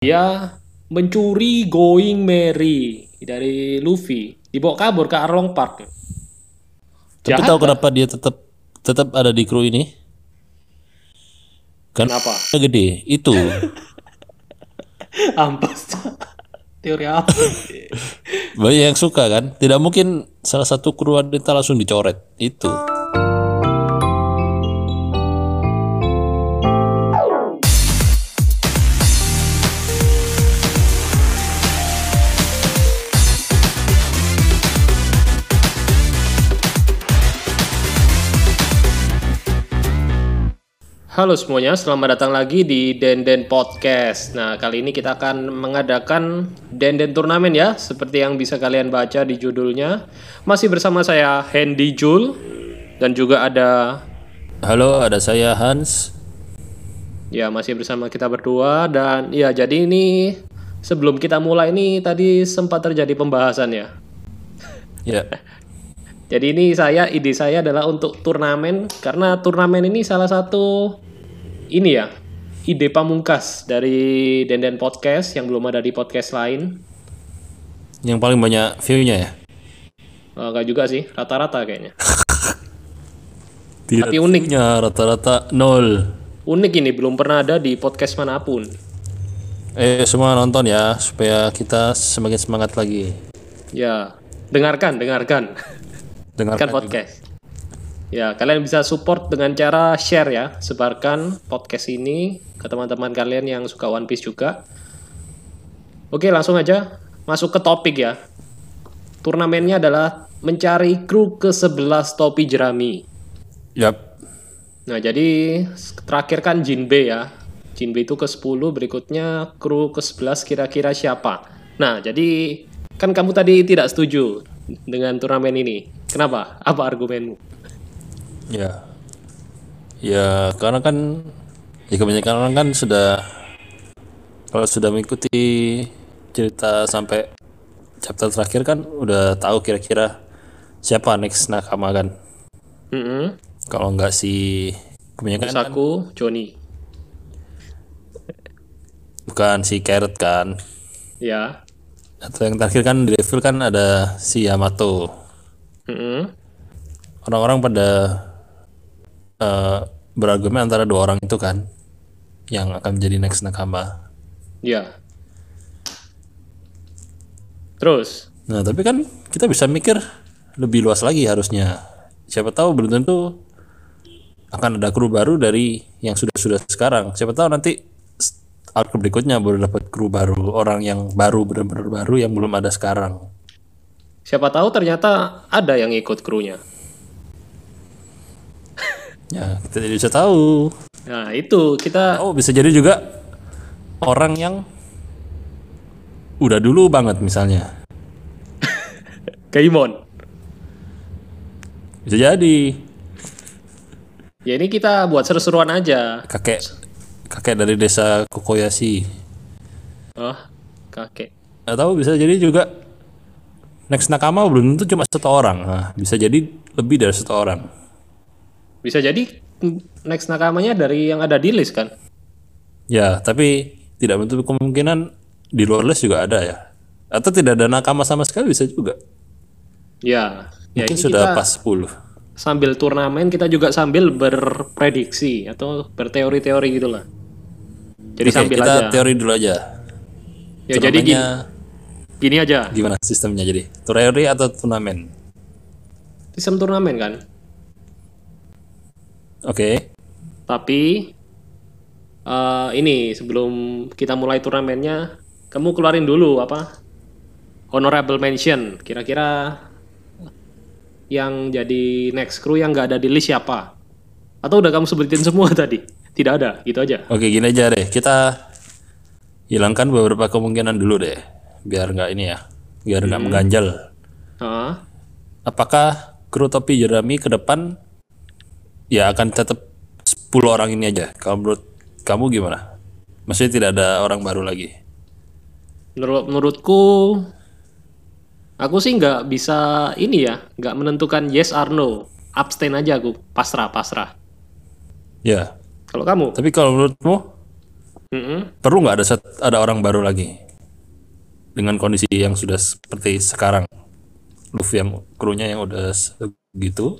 Dia mencuri Going Merry dari Luffy, dibawa kabur ke Arlong Park. Tapi Jahat tahu kan? kenapa dia tetap tetap ada di kru ini? Kan Kenapa? gede. Itu. Ampas. Teori apa? Banyak yang suka kan? Tidak mungkin salah satu kru wanita langsung dicoret. Itu. Halo semuanya, selamat datang lagi di Denden Podcast. Nah, kali ini kita akan mengadakan Denden Turnamen ya, seperti yang bisa kalian baca di judulnya. Masih bersama saya Hendy Jul dan juga ada Halo, ada saya Hans. ya masih bersama kita berdua dan ya jadi ini sebelum kita mulai ini tadi sempat terjadi pembahasan ya. Ya. Jadi ini saya ide saya adalah untuk turnamen karena turnamen ini salah satu ini ya ide pamungkas dari Denden Podcast yang belum ada di podcast lain. Yang paling banyak view-nya ya. Eh, Enggak juga sih, rata-rata kayaknya. Tidak Tapi unik. view-nya rata-rata nol. Unik ini belum pernah ada di podcast mana pun. Eh semua nonton ya supaya kita semakin semangat lagi. Ya, dengarkan, dengarkan. Dengarkan Kan podcast. Ya, kalian bisa support dengan cara share ya, sebarkan podcast ini ke teman-teman kalian yang suka One Piece juga. Oke, langsung aja masuk ke topik ya. Turnamennya adalah mencari kru ke-11 topi jerami. Yap. Nah, jadi terakhir kan Jinbe ya. Jinbe itu ke-10, berikutnya kru ke-11 kira-kira siapa? Nah, jadi kan kamu tadi tidak setuju dengan turnamen ini. Kenapa? Apa argumenmu? Ya. Ya, karena kan ya kebanyakan orang kan sudah kalau sudah mengikuti cerita sampai chapter terakhir kan udah tahu kira-kira siapa next nakama kan. Mm-mm. Kalau nggak si kebanyakan kan Saku, Johnny. bukan si Carrot kan. Ya. Atau yang terakhir kan di reveal kan ada si Yamato. Mm-mm. Orang-orang pada eh, berargumen antara dua orang itu kan yang akan menjadi next nakama. Ya. Terus, Nah, tapi kan kita bisa mikir lebih luas lagi harusnya. Siapa tahu belum tentu akan ada kru baru dari yang sudah-sudah sekarang. Siapa tahu nanti arc berikutnya baru dapat kru baru, orang yang baru benar-benar baru yang belum ada sekarang. siapa tahu ternyata ada yang ikut krunya. Ya, kita tidak bisa tahu. Nah, itu kita Oh, bisa jadi juga orang yang udah dulu banget misalnya. Gaimon. Bisa jadi Ya ini kita buat seru-seruan aja. kakek kakek dari desa Kokoyashi. Oh, kakek. Atau bisa jadi juga next nakama belum tentu cuma satu orang. Nah, bisa jadi lebih dari satu orang. Bisa jadi next nakamanya dari yang ada di list kan? Ya, tapi tidak menutup kemungkinan di luar list juga ada ya. Atau tidak ada nakama sama sekali bisa juga. Ya, ya Mungkin sudah pas 10. sambil turnamen kita juga sambil berprediksi atau berteori-teori gitulah. Jadi Oke, sambil kita aja. teori dulu aja. ya jadi gini, gini aja. gimana sistemnya jadi? Teori atau turnamen? Sistem turnamen kan. Oke. Tapi eh ini sebelum kita mulai turnamennya, kamu keluarin dulu apa? Honorable mention. Kira-kira yang jadi next crew yang nggak ada di list siapa? Atau udah kamu sebutin semua tadi? Tidak ada, gitu aja. Oke, gini aja deh. Kita hilangkan beberapa kemungkinan dulu deh. Biar nggak ini ya. Biar nggak mengganjal. Heeh. Apakah kru topi jerami ke depan ya akan tetap 10 orang ini aja? Kalau menurut kamu gimana? Maksudnya tidak ada orang baru lagi? Menurut menurutku aku sih nggak bisa ini ya, nggak menentukan yes or no. Abstain aja aku, pasrah, pasrah. Ya. Kalau kamu? Tapi kalau menurutmu Mm-mm. perlu nggak ada ada orang baru lagi dengan kondisi yang sudah seperti sekarang Luffy yang krunya yang udah segitu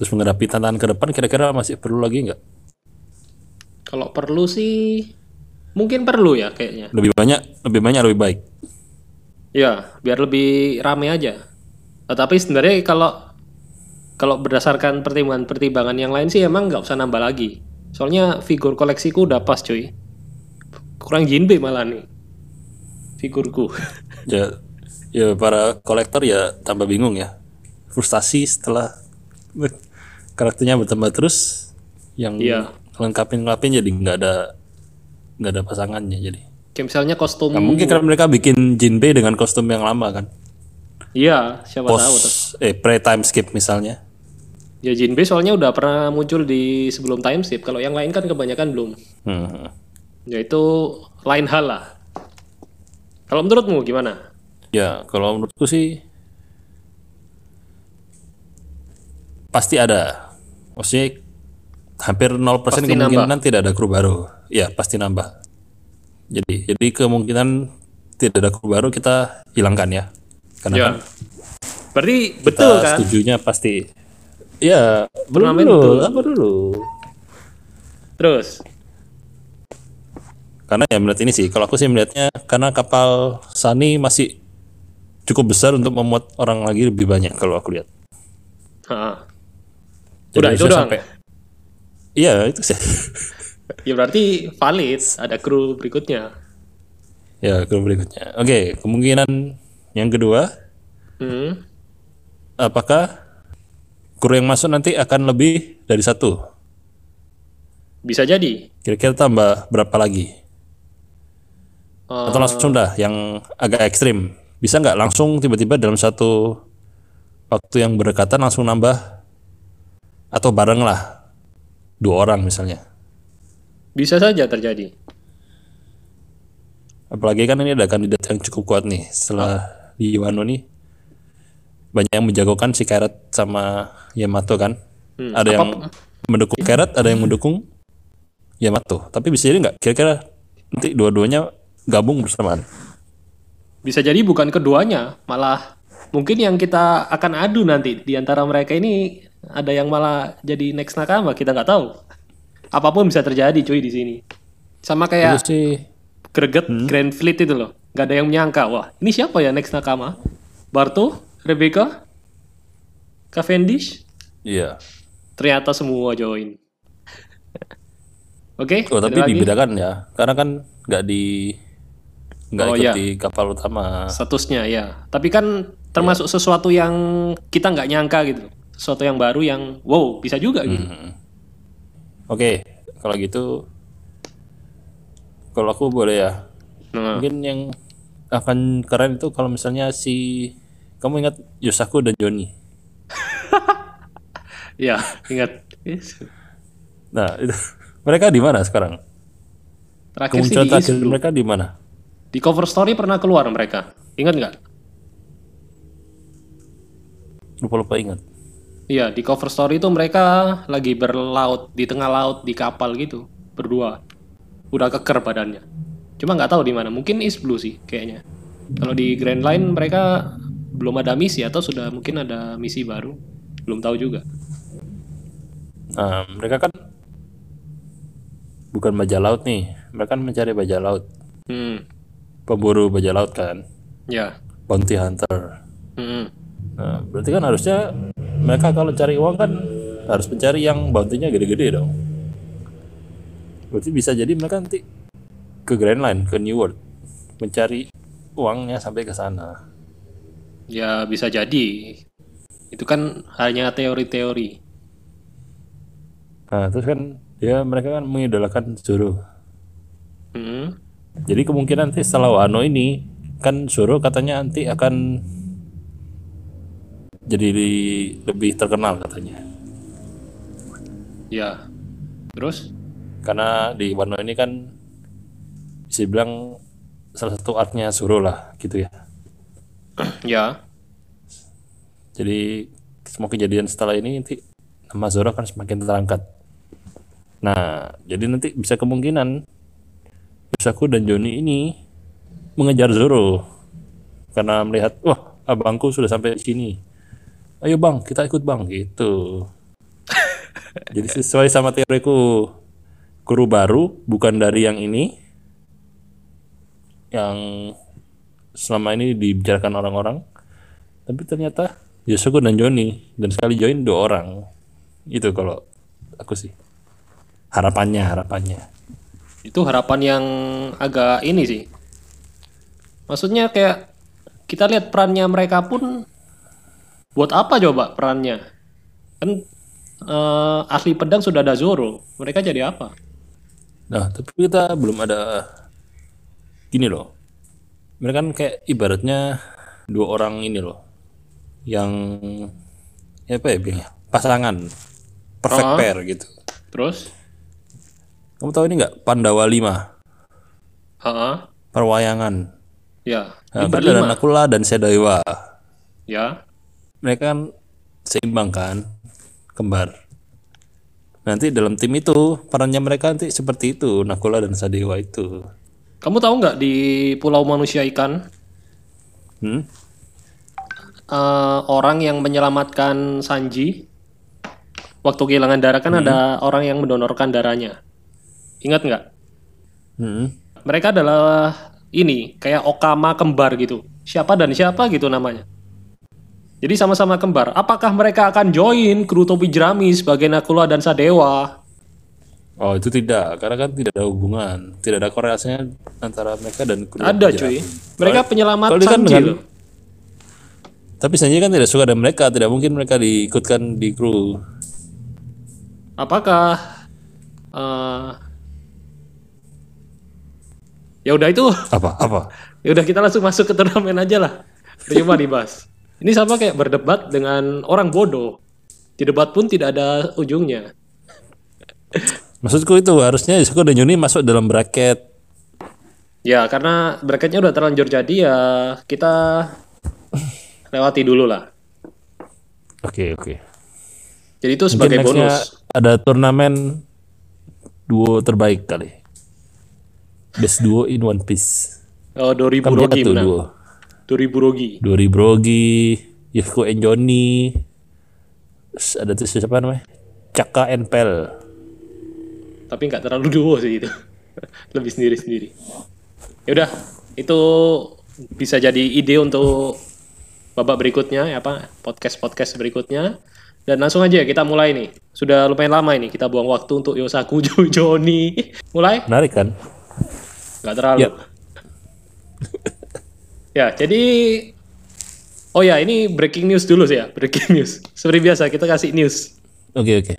terus menghadapi tantangan ke depan kira-kira masih perlu lagi nggak Kalau perlu sih mungkin perlu ya kayaknya. lebih banyak lebih banyak lebih baik Ya, biar lebih rame aja. Tetapi sebenarnya kalau kalau berdasarkan pertimbangan-pertimbangan yang lain sih emang nggak usah nambah lagi. Soalnya figur koleksiku udah pas cuy. Kurang jinbe malah nih figurku. ya ya para kolektor ya tambah bingung ya frustasi setelah karakternya bertambah terus yang Iya. lengkapin lengkapin jadi nggak ada nggak ada pasangannya jadi Kayak misalnya kostum. Nggak mungkin kan mereka bikin Jinbei dengan kostum yang lama kan Iya, siapa tahu. tuh. post eh pre time skip misalnya Ya jinbe soalnya udah pernah muncul di sebelum time skip. Kalau yang lain kan kebanyakan belum. hmm. Ya itu lain hal lah. Kalau menurutmu gimana? ya kalau menurutku sih pasti ada maksudnya hampir 0% Pasti kemungkinan tidak ada kru baru ya pasti nambah jadi jadi kemungkinan tidak ada kru baru kita hilangkan ya karena Ya. kan Berarti kita betul kan? setujunya pasti ya belum dulu betul. apa dulu Terus, karena ya melihat ini sih kalau aku sih melihatnya karena kapal Sani masih cukup besar untuk memuat orang lagi lebih banyak kalau aku lihat ha. Jadi udah itu doang. sampai- iya itu sih Ya berarti valid. Ada kru berikutnya. ya kru berikutnya oke kemungkinan yang kedua Hmm. apakah kru yang masuk nanti akan lebih dari satu Bisa jadi. kira-kira tambah berapa lagi Eh, atau langsung dah yang agak ekstrim bisa nggak langsung tiba-tiba dalam satu waktu yang berdekatan langsung nambah atau bareng lah. Dua orang misalnya. Bisa saja terjadi. apalagi kan ini ada kandidat yang cukup kuat nih. Setelah di Wano nih banyak yang menjagokan si Carrot sama Yamato kan. Hmm, ada yang mendukung Carrot ada yang mendukung Yamato. Tapi bisa jadi nggak? Kira-kira nanti dua-duanya gabung bersamaan. Bisa jadi bukan keduanya, malah mungkin yang kita akan adu nanti di antara mereka ini ada yang malah jadi next nakama, kita nggak tahu. Apa pun bisa terjadi cuy di sini. Sama kayak sih greget Grand Fleet itu loh. Gak ada yang menyangka, wah ini siapa ya next nakama? Barto, Rebecca, Cavendish, iya ternyata semua join. Oke, oh ada tapi lagi? dibedakan ya karena kan nggak di nggak Oh, ikut iya. di kapal utama statusnya ya. Tapi kan termasuk sesuatu yang kita nggak nyangka gitu. Sesuatu yang baru yang wow bisa juga gitu. Oke, kalau gitu, kalau aku boleh ya. Nah, Mungkin yang akan keren itu kalau misalnya si kamu ingat Yosaku dan Joni. ya ingat. Nah, itu mereka di mana sekarang? Terakhir sih Kemunculan di terakhir mereka di mana? Di cover story pernah keluar mereka. Ingat nggak? Lupa lupa ingat. Iya di cover story itu mereka lagi berlaut di tengah laut di kapal gitu berdua. Udah keker badannya. Cuma nggak tahu di mana. Mungkin East Blue sih kayaknya. Kalau di Grand Line mereka belum ada misi atau sudah mungkin ada misi baru. Belum tahu juga. Nah, mereka kan bukan bajak laut nih. Mereka kan mencari bajak laut. Hmm. Pemburu bajak laut kan. Ya. Bounty hunter. Hmm. Nah, berarti kan harusnya mereka kalau cari uang kan harus mencari yang bounty-nya gede-gede dong. Berarti bisa jadi mereka nanti ke Grand Line, ke New World, mencari uangnya sampai ke sana. Ya bisa jadi. Itu kan hanya teori-teori. Nah, terus kan ya mereka kan mengidolakan Zoro. Hmm. Jadi kemungkinan nanti setelah Wano ini kan Zoro katanya nanti akan jadi lebih terkenal katanya. Ya. Terus? karena di Wano ini kan bisa bilang salah satu artnya Zoro lah gitu ya ya. jadi semua kejadian setelah ini nanti nama Zoro akan semakin terangkat nah jadi nanti bisa kemungkinan Yosaku dan Joni ini mengejar Zoro karena melihat wah abangku sudah sampai di sini. Ayo bang, kita ikut bang gitu. Jadi sesuai sama teoriku guru baru bukan dari yang ini yang selama ini dibicarakan orang-orang tapi ternyata Yosuke dan Joni dan sekali join dua orang itu kalau aku sih harapannya harapannya Itu harapan yang agak ini sih. Maksudnya kayak kita lihat perannya mereka pun buat apa coba perannya? Kan eh, asli pedang sudah ada Zoro. Mereka jadi apa? nah tapi kita belum ada gini loh mereka kan kayak ibaratnya dua orang ini loh yang ya apa ya bilangnya pasangan perfect Oh. pair gitu Terus? kamu tahu ini nggak Pandawa 5 Heeh. perwayangan Ya. nah, Ini kan ada berlima. Nakula dan Sedaewa Ya. Mereka kan seimbang kan kembar nanti dalam tim itu perannya mereka nanti seperti itu Nakula dan Sadewa itu Kamu tahu nggak di Pulau Manusia Ikan hmm? eh, orang yang menyelamatkan Sanji waktu kehilangan darah kan ada orang yang mendonorkan darahnya. Ingat nggak? Hmm. Mereka adalah ini kayak Okama kembar gitu. Siapa dan siapa gitu namanya. Jadi sama-sama kembar. Apakah mereka akan join kru topi jerami sebagai Nakula dan Sadewa? Oh itu tidak karena kan tidak ada hubungan tidak ada korelasinya antara mereka dan kedua Ada penjara. cuy. Mereka penyelamat kalau kan dengan- loh. tapi Sanji kan tidak suka dengan mereka tidak mungkin mereka diikutkan di kru Apakah eh, ya udah itu apa apa Ya udah kita langsung masuk ke turnamen aja lah. Terima dibahas. Ini sama kayak berdebat dengan orang bodoh. Di debat pun tidak ada ujungnya. maksudku itu harusnya Isuko dan Yuni masuk dalam bracket Ya karena bracketnya udah terlanjur jadi ya kita lewati dulu lah. oke oke Jadi itu mungkin sebagai nextnya bonus. ada turnamen duo terbaik kali best duo in One Piece Oh 2000 kan Rogi tuh menang. duo 2000 Rogi. Dori Brogi, Yusuko and Johnny, Terus ada tuh siapa namanya? Caka and Pel. Tapi nggak terlalu duo sih itu. Lebih sendiri-sendiri. Ya udah, itu bisa jadi ide untuk babak berikutnya ya apa podcast-podcast berikutnya. Dan langsung aja kita mulai nih. Sudah lumayan lama ini kita buang waktu untuk Yosaku Jo- Joni. Mulai? Menarik kan? Nggak terlalu. Yap. ya, jadi Oh ya, ini breaking news dulu sih ya, breaking news. Seperti biasa kita kasih news. Oke oke.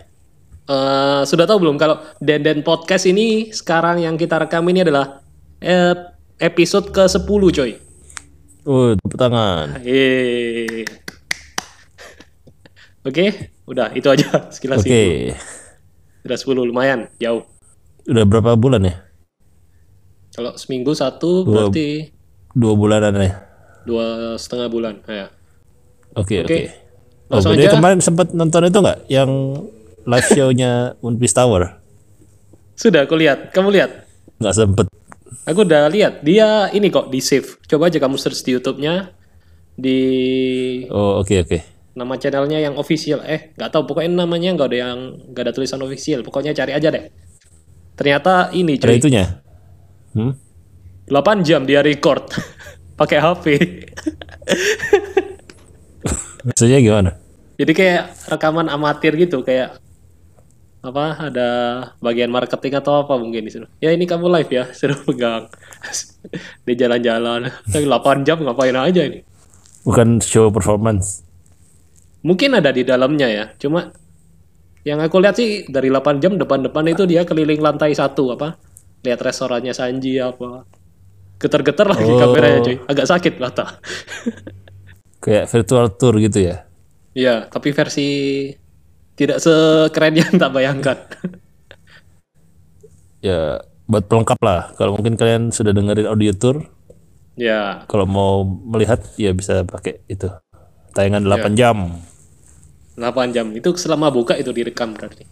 Eh, sudah tahu belum kalau Denden Podcast ini sekarang yang kita rekam ini adalah eh, episode ke-10 coy. Oh, tepuk tangan. Oke, udah itu aja sekilas Oke. info. Udah 10 lumayan, jauh. Udah berapa bulan ya? Kalau seminggu satu Dua- berarti Dua bulanan ya. dua setengah bulan. Ya. Oke Oke. oke. Oh, aja. kemarin sempat nonton itu nggak? Yang live show-nya One Piece Tower? Sudah aku lihat, kamu lihat. Nggak sempet. Aku udah lihat, dia ini kok di save. Coba aja kamu search di YouTube-nya di Oh oke oke. nama channelnya yang official eh nggak tahu pokoknya namanya nggak ada yang nggak ada tulisan official pokoknya cari aja deh ternyata ini Ada cuy itunya? Hmm? 8 jam dia record. Pakai HP Maksudnya gimana? jadi kayak rekaman amatir gitu kayak apa ada bagian marketing atau apa mungkin di situ ya ini kamu live ya suruh pegang. Di jalan-jalan. 8 jam ngapain aja ini? Bukan show performance. mungkin ada di dalamnya ya cuma yang aku lihat sih dari 8 jam depan-depan itu dia keliling lantai satu apa lihat restorannya Sanji apa getar-getar lagi Oh. kameranya cuy agak sakit mata Kayak virtual tour gitu ya? Iya tapi versi tidak sekeren yang tak bayangkan Ya buat pelengkap lah. Kalau mungkin kalian sudah dengerin audio tour, ya kalau mau melihat ya bisa pakai itu. Tayangan 8 jam. 8 jam itu selama buka itu direkam berarti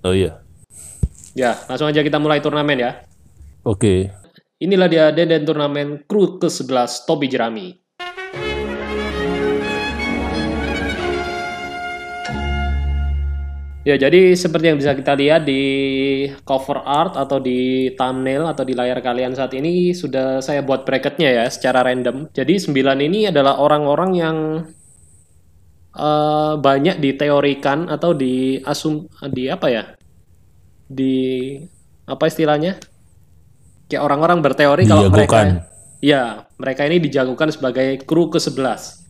Oh iya. ya langsung aja kita mulai turnamen ya Oke. Inilah dia Denden Turnamen Kru ke-11 Tobi Jerami. Ya, jadi seperti yang bisa kita lihat di cover art atau di thumbnail atau di layar kalian saat ini sudah saya buat bracketnya ya secara random. Jadi 9 ini adalah orang-orang yang eh, banyak diteorikan atau di asum di apa ya? Di apa istilahnya? Kayak orang-orang berteori kalau mereka ya, mereka ini dijagokan sebagai kru ke-11.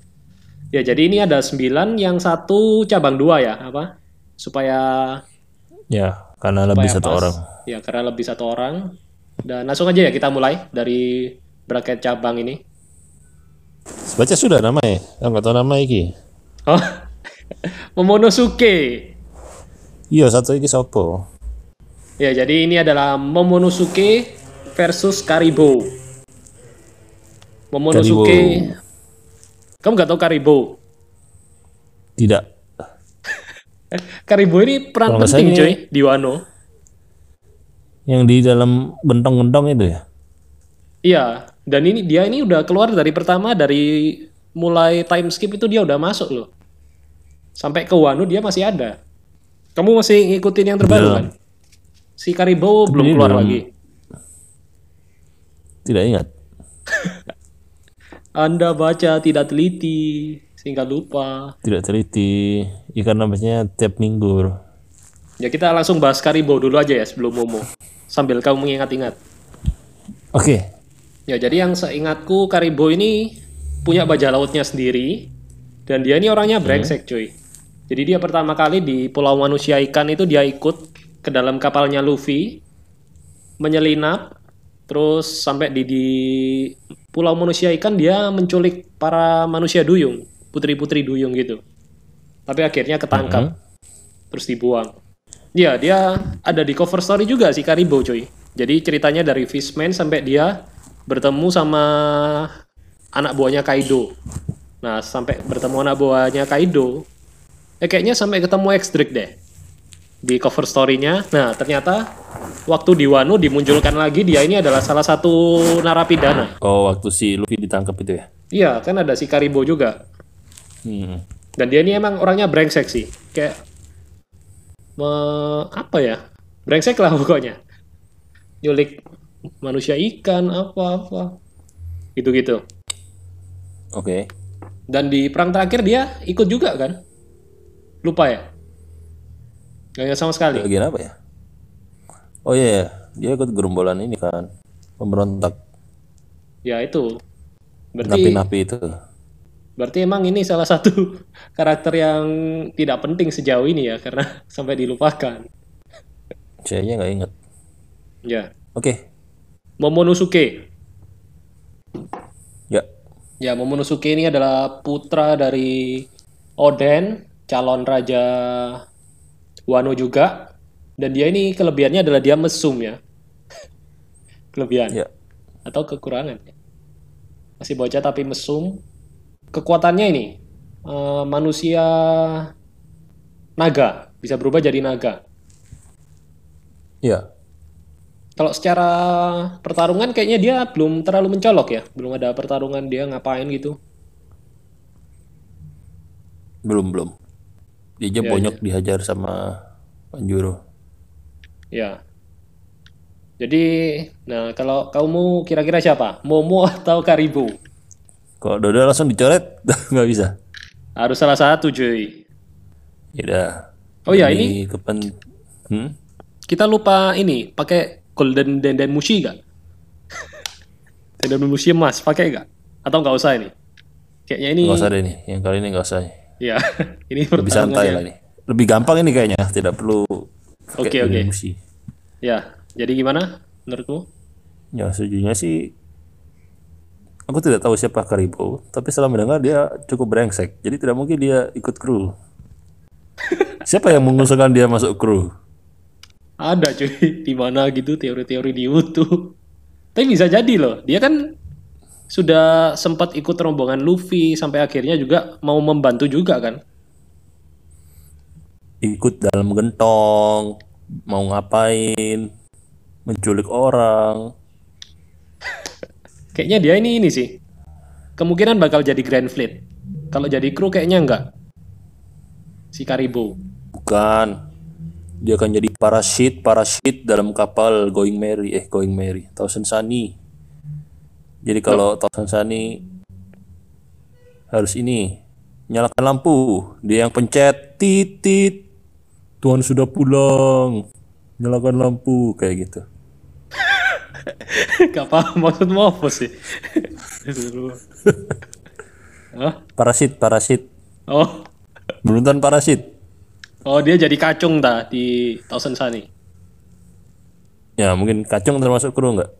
Ya, jadi ini ada 9 yang satu cabang dua ya, apa? Supaya Ya, karena lebih supaya satu pas. orang. Ya, karena lebih satu orang. Dan langsung aja ya kita mulai dari bracket cabang ini. Baca sudah namanya. Ah, nggak tahu nama iki. Oh, Momonosuke. Iya, satu iki sopo. Ya, jadi ini adalah Momonosuke versus Karibo. Momonosuke. Kamu nggak tahu Karibo? Tidak. Karibo ini peran Kalau penting cuy di Wano. Yang di dalam gentong-gentong itu ya. Iya, dan ini dia ini udah keluar dari pertama dari mulai time skip itu dia udah masuk loh. Sampai ke Wano dia masih ada. Kamu masih ngikutin yang terbaru kan? Si Karibo belum keluar dalam- lagi. Tidak ingat. Anda baca tidak teliti sehingga lupa. Tidak teliti. Ikan namanya tiap minggu. Ya kita langsung bahas Karibo dulu aja ya sebelum Momo. Sambil kamu mengingat-ingat. Oke. Ya jadi yang seingatku Karibo ini punya bajak lautnya sendiri dan dia ini orangnya brengsek cuy. Jadi dia pertama kali di Pulau Manusia Ikan itu dia ikut ke dalam kapalnya Luffy menyelinap terus sampai di di Pulau Manusia Ikan dia menculik para manusia duyung, putri-putri duyung gitu. Tapi akhirnya ketangkap terus dibuang. Ya, dia ada di cover story juga si Karibo cuy. Jadi ceritanya dari Fishman sampai dia bertemu sama anak buahnya Kaido. Nah, sampai bertemu anak buahnya Kaido, eh kayaknya sampai ketemu X-Drake deh. Di cover story-nya. Nah, ternyata waktu di Wano dimunculkan lagi dia ini adalah salah satu narapidana. Oh, waktu si Luffy ditangkap itu ya. Iya, kan ada si Karibo juga. Hmm. Dan dia ini emang orangnya brengsek sih. Kayak me- apa ya? Brengsek lah pokoknya. Nyulik manusia ikan apa-apa. Gitu-gitu. Oke. Dan di perang terakhir dia ikut juga kan? Lupa ya? Gak ingat sama sekali. Bagian apa ya? Oh iya, iya. dia ikut gerombolan ini kan. Pemberontak. Ya itu. Berarti Napi-napi itu. berarti emang ini salah satu karakter yang tidak penting sejauh ini ya karena sampai dilupakan. Saya nggak inget. Ya. Oke. Momonosuke. Ya. Ya, Momonosuke ini adalah putra dari Oden, calon raja Wano juga. Dan dia ini kelebihannya adalah dia mesum ya. Kelebihan Ya. atau kekurangan. Masih bocah tapi mesum. Kekuatannya ini eh, manusia naga, bisa berubah jadi naga. Ya. Kalau secara pertarungan kayaknya dia belum terlalu mencolok ya. Belum ada pertarungan dia ngapain gitu. Belum belum. Dia aja Ya, bonyok dihajar sama Panjuro. Ya. Jadi, nah kalau kamu kira-kira siapa? Momo atau Karibo? Kalau Dodo langsung dicoret nggak bisa. Harus salah satu, cuy. Ya udah. Oh ya, Demi kepen hmm? Kita lupa ini, pakai golden denden mushi gak? denden mushi emas, pakai gak? Atau nggak usah ini? Kayaknya ini, Nggak usah deh nih. Yang kali ini nggak usah. Ya, ini Lebih santai pertarungannya. lah nih. Lebih gampang ini kayaknya. Tidak perlu Oke, oke. emosi. Ya, jadi gimana menurutmu? Ya sejujurnya sih aku tidak tahu siapa Karibo, tapi setelah mendengar dia cukup brengsek. Jadi tidak mungkin dia ikut kru. siapa yang mengusulkan dia masuk kru? Ada cuy, di mana gitu teori-teori di YouTube. Tapi bisa jadi loh, dia kan sudah sempat ikut rombongan Luffy sampai akhirnya juga mau membantu juga kan. Ikut dalam gentong, mau ngapain, menculik orang. Kayaknya dia ini ini sih. Kemungkinan bakal jadi Grand Fleet. Kalau jadi kru kayaknya enggak. Si Karibo. Bukan. Dia akan jadi parasit, parasit dalam kapal Going Merry, eh Going Merry, Thousand Sunny. Jadi kalau Thousand Sunny harus ini nyalakan lampu, dia yang pencet titit. Tuhan sudah pulang. Nyalakan lampu kayak gitu. Gak paham maksudmu apa sih? Hah? Parasit, parasit. Oh, Beruntun parasit. oh dia jadi kacung dah di Thousand Sunny. Ya mungkin kacung termasuk kru nggak?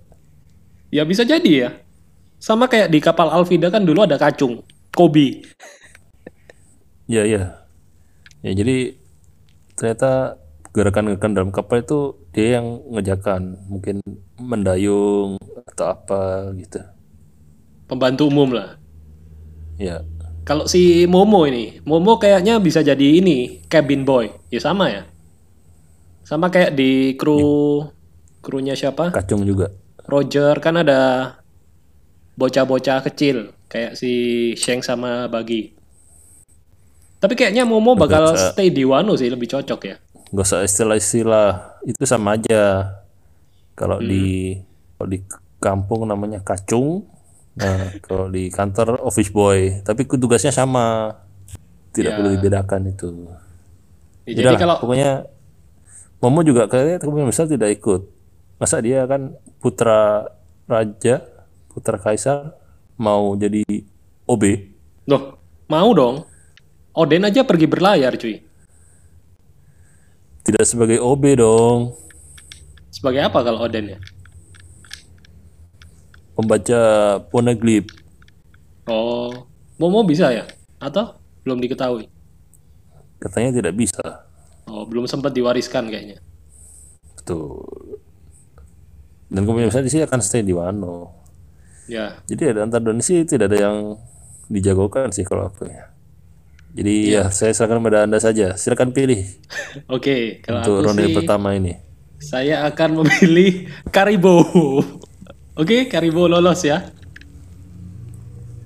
Ya bisa jadi ya. Sama kayak di kapal Alvida kan dulu ada kacung, Kobe. Iya iya. Ya jadi ternyata gerakan-gerakan dalam kapal itu dia yang ngejakan, mungkin mendayung atau apa gitu. Pembantu umum lah. Ya. Kalau si Momo ini, Momo kayaknya bisa jadi ini cabin boy. Ya sama ya. Sama kayak di kru krunya siapa? Kacung juga. Roger kan ada bocah-bocah kecil kayak si Sheng sama Bagi. Tapi kayaknya Momo bakal stay di Wano sih lebih cocok ya. Gak usah istilah-istilah itu sama aja. Kalau di kalau di kampung namanya kacung, nah kalau di kantor office boy. Tapi tugasnya sama, tidak perlu dibedakan itu. Ya, Jadi kalau pokoknya Momo juga kayaknya besar tidak ikut. Masa dia kan putra raja, putra kaisar mau jadi OB? Loh, mau dong. Oden aja pergi berlayar cuy. Tidak sebagai OB dong. Sebagai apa kalau Oden ya? Pembaca poneglyph. Oh, Momo bisa ya? Atau belum diketahui? Katanya tidak bisa. Oh, belum sempat diwariskan kayaknya. Betul. Dan kemungkinan besar di sini akan stay di Wano. Ya, Jadi ada antar donasi tidak ada yang dijagokan sih kalau aku ya. Jadi ya saya silakan pada anda saja. Silakan pilih oke. Kalau untuk aku ronde sih, pertama ini. saya akan memilih Karibo. oke, Karibo lolos ya.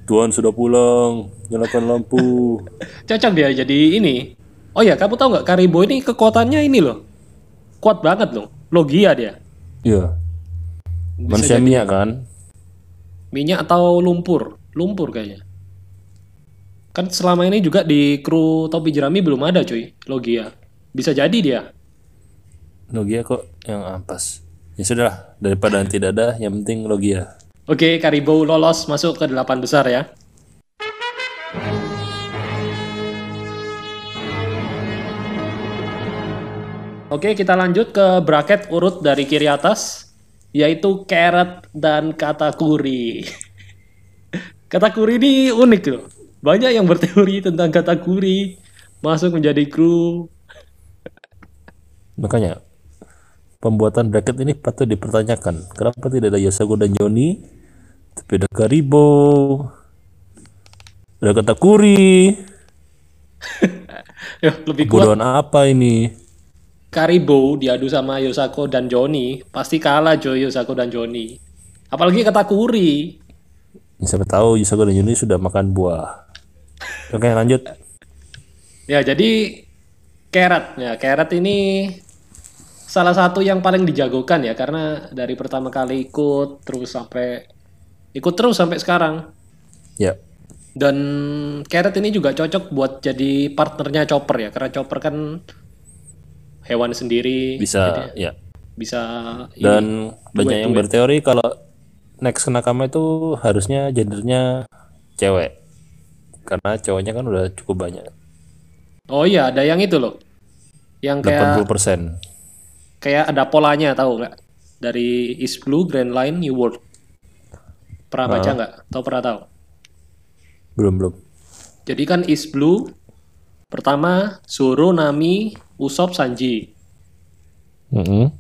Tuhan sudah pulang, nyalakan lampu. Cocok dia jadi ini. Oh ya, kamu tahu nggak Karibo ini kekuatannya ini loh. Kuat banget loh. Logia dia. Iya. Manusia minyak kan? Minyak atau lumpur? Lumpur kayaknya. Kan selama ini juga di kru topi jerami belum ada cuy, Logia. Bisa jadi dia. Logia kok yang ampas. Ya sudah, daripada yang tidak ada, yang penting Logia. Oke, Karibo lolos masuk ke delapan besar ya. Oke, kita lanjut ke bracket urut dari kiri atas, yaitu Carrot dan Katakuri. Katakuri ini unik loh. Banyak yang berteori tentang Katakuri masuk menjadi kru. Makanya pembuatan bracket ini patut dipertanyakan. Kenapa tidak ada Yasago dan Yoni? Tapi ada Karibo, ada Katakuri. Ya, lebih kuat Bodohan apa ini? Karibo diadu sama Yosako dan Joni, pasti kalah Joy Yosako dan Joni. Apalagi Katakuri. Siapa tahu Yasago dan Yoni sudah makan buah. Oke lanjut. Ya, jadi Carrot ya, Carrot ini salah satu yang paling dijagokan ya karena dari pertama kali ikut terus sampai ikut terus sampai sekarang. Ya, Dan Carrot ini juga cocok buat jadi partnernya Chopper ya karena Chopper kan hewan sendiri bisa ya. bisa ini. Dan banyak yang berteori kalau next Nakama itu harusnya gendernya cewek. Karena cowoknya kan udah cukup banyak. Oh iya, ada yang itu loh. Yang kayak 80%. kayak ada polanya tahu nggak? Dari East Blue, Grand Line, New World. Pernah baca nggak? Atau pernah tahu? Belum belum. Jadi kan East Blue pertama Zoro, Nami, Usopp, Sanji. Mm-mm.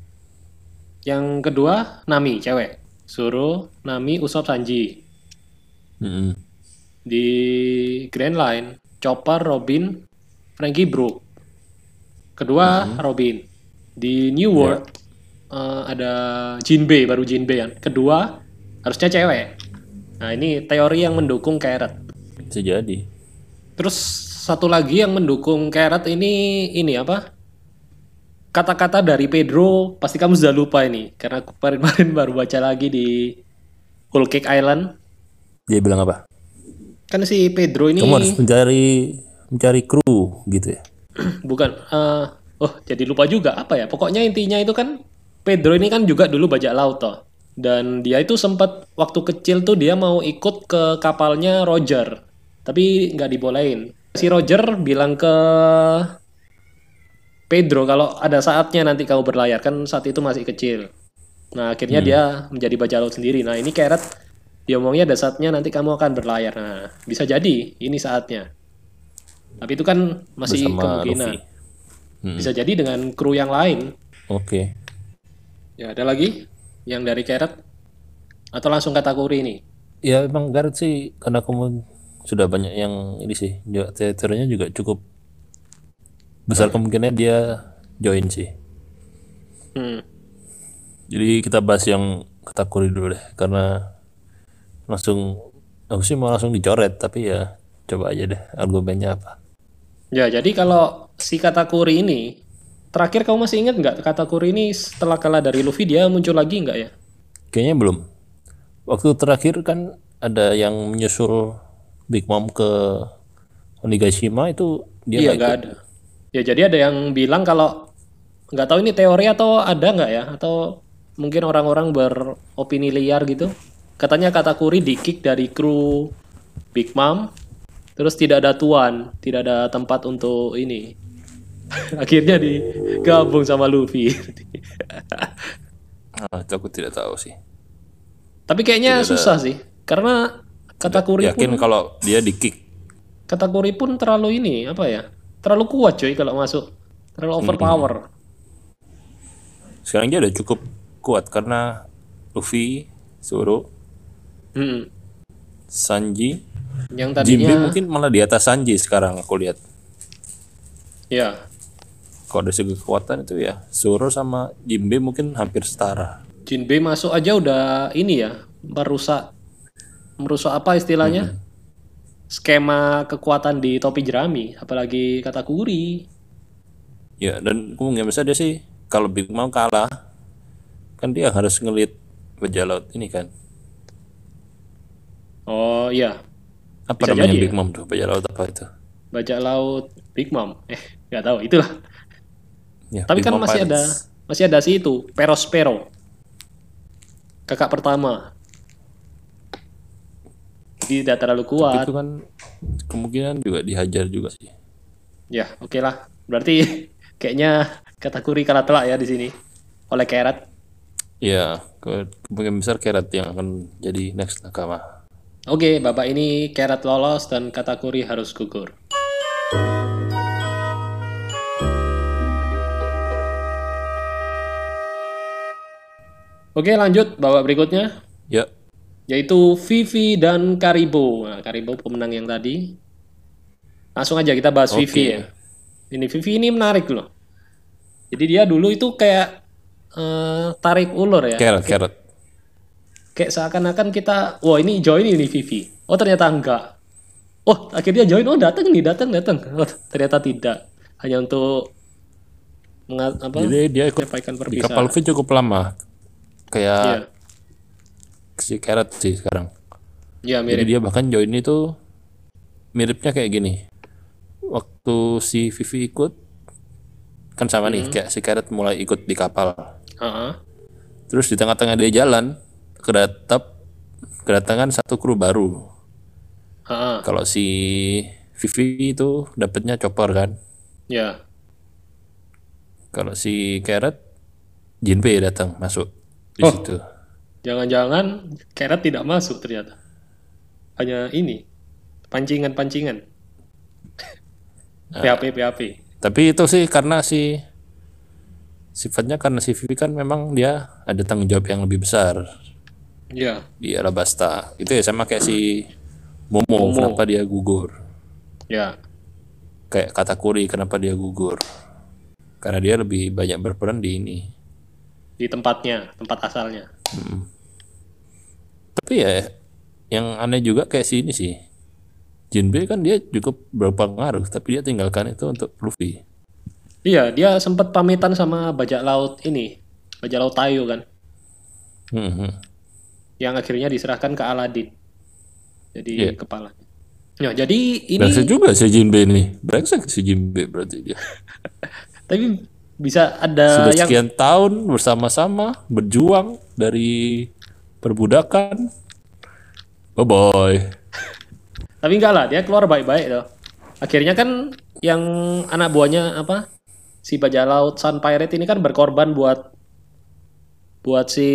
Yang kedua Nami, cewek. Zoro, Nami, Usopp, Sanji. Mm-mm. Di Grand Line, Chopper, Robin, Frankie Brook. Kedua Robin. Di New World eh, ada Jinbei, baru Jinbei kan. Kedua harusnya cewek. Nah, ini teori yang mendukung Carrot. Bisa jadi. Terus satu lagi yang mendukung Carrot ini ini apa? Kata-kata dari Pedro pasti kamu sudah lupa ini karena aku kemarin-kemarin baru baca lagi di Whole Cake Island. Dia bilang apa? Kan si Pedro ini Kamu harus mencari mencari kru gitu ya. bukan eh, oh jadi lupa juga apa ya? Pokoknya intinya itu kan Pedro ini kan juga dulu bajak laut toh. Dan dia itu sempat waktu kecil tuh dia mau ikut ke kapalnya Roger. Tapi nggak dibolehin. Si Roger bilang ke Pedro kalau ada saatnya nanti kamu berlayar kan saat itu masih kecil. Nah akhirnya dia menjadi bajak laut sendiri. Nah ini Carrot dia omongnya ada saatnya nanti kamu akan berlayar. Nah bisa jadi ini saatnya. Tapi itu kan masih Bersama kemungkinan. Luffy. Hmm. Bisa jadi dengan kru yang lain. Oke. Ya ada lagi yang dari Carrot atau langsung kategori ini. Ya emang Gareth sih karena kamu sudah banyak yang ini sih juga teorinya juga cukup besar kemungkinan dia join sih. Hmm. Jadi kita bahas yang kategori dulu deh karena langsung aku sih mau langsung dicoret tapi ya coba aja deh argumennya apa. Ya jadi kalau si kategori ini terakhir kamu masih ingat nggak kategori ini setelah kalah dari Luffy dia muncul lagi nggak ya? Kayaknya belum. Waktu terakhir kan ada yang menyusul Big Mom ke Onigashima itu dia iya ikut. ada. Ya jadi ada yang bilang kalau nggak tahu ini teori atau ada nggak ya atau mungkin orang-orang beropini liar gitu. Katanya kategori di kick dari kru Big Mom terus tidak ada tuan, tidak ada tempat untuk ini. Akhirnya digabung sama Luffy. Ah, itu aku tidak tahu sih. Tapi kayaknya susah sih karena kategori pun Yakin kalau dia di kick. kategori pun terlalu ini apa ya terlalu kuat coy kalau masuk terlalu overpower Sekarang dia udah cukup kuat karena Luffy, Zoro, Hmm. Sanji, yang Jinbe tadinya mungkin malah di atas Sanji sekarang aku lihat. ya Kalau dari segi kekuatan itu ya Zoro sama Jinbe mungkin hampir setara. Jinbe masuk aja udah ini ya merusak merusak apa istilahnya? Skema kekuatan di topi jerami apalagi kategori Ya dan kemungkinan besar dia sih kalau Big Mom kalah kan dia harus ngelit bajak laut ini kan. oh iya. Apa Bisa namanya jadi ya. Big Mom tuh? Bajak laut apa itu? bajak laut Big Mom eh nggak tahu itulah. Ya, tapi Big kan Mom masih ada Pirates. masih ada si itu Perospero kakak pertama tidak terlalu kuat Itu kan kemungkinan juga dihajar juga sih. Ya, oke lah. Berarti kayaknya kategori kalah telak ya di sini oleh Carrot. Ya, ke- kemungkinan besar Carrot yang akan jadi next nakama. Oke, Bapak ini Carrot lolos dan kategori harus gugur. Oke, lanjut Bapak berikutnya Ya, yaitu Vivi dan Karibo. Nah, Karibo pemenang yang tadi. Langsung aja kita bahas Oke. Vivi ya. Ini Vivi ini menarik loh. Jadi dia dulu itu kayak eh, tarik ulur ya. Carrot, Carrot. Kayak seakan-akan kita, wah ini join ini Vivi. Oh ternyata enggak. Oh akhirnya join, oh datang nih, datang, datang. Oh ternyata tidak. Hanya untuk menga- apa? Jadi dia ikut di kapal Luffy cukup lama. Kayak Iya, si Carrot sih sekarang. iya Jadi mirip. dia bahkan join itu miripnya kayak gini. Waktu si Vivi ikut kan sama Hmm. nih kayak si Carrot mulai ikut di kapal. Heeh. Terus di tengah-tengah dia jalan kedatap kedatangan satu kru baru. Heeh. Kalau si Vivi itu dapatnya chopper kan. Ya. Kalau si Carrot Jinbei datang masuk di Oh. situ. Jangan-jangan Carrot tidak masuk ternyata. Hanya ini pancingan-pancingan. PHP PHP. Tapi itu sih karena si sifatnya karena si Vivi kan memang dia ada tanggung jawab yang lebih besar Iya. di Alabasta. Itu ya sama kayak si Momo, kenapa dia gugur. Ya. Kayak Katakuri kenapa dia gugur. Karena dia lebih banyak berperan di ini. Di tempatnya, tempat asalnya. Tapi ya yang aneh juga kayak si ini sih. Jinbei kan dia cukup berpengaruh, tapi dia tinggalkan itu untuk Luffy. Iya, dia sempat pamitan sama bajak laut ini, bajak laut Tayo kan, Hmm, hmm. yang akhirnya diserahkan ke Aladin. Jadi Iya. kepala. Ya, jadi ini Brengsek juga si Jinbei ini. Brengsek si Jinbei berarti dia. tapi bisa ada Sudah yang sekian tahun bersama-sama berjuang dari perbudakan. Bye bye. tapi enggak lah, dia keluar baik-baik loh. Akhirnya kan yang anak buahnya apa? Si bajak laut Sun Pirate ini kan berkorban buat buat si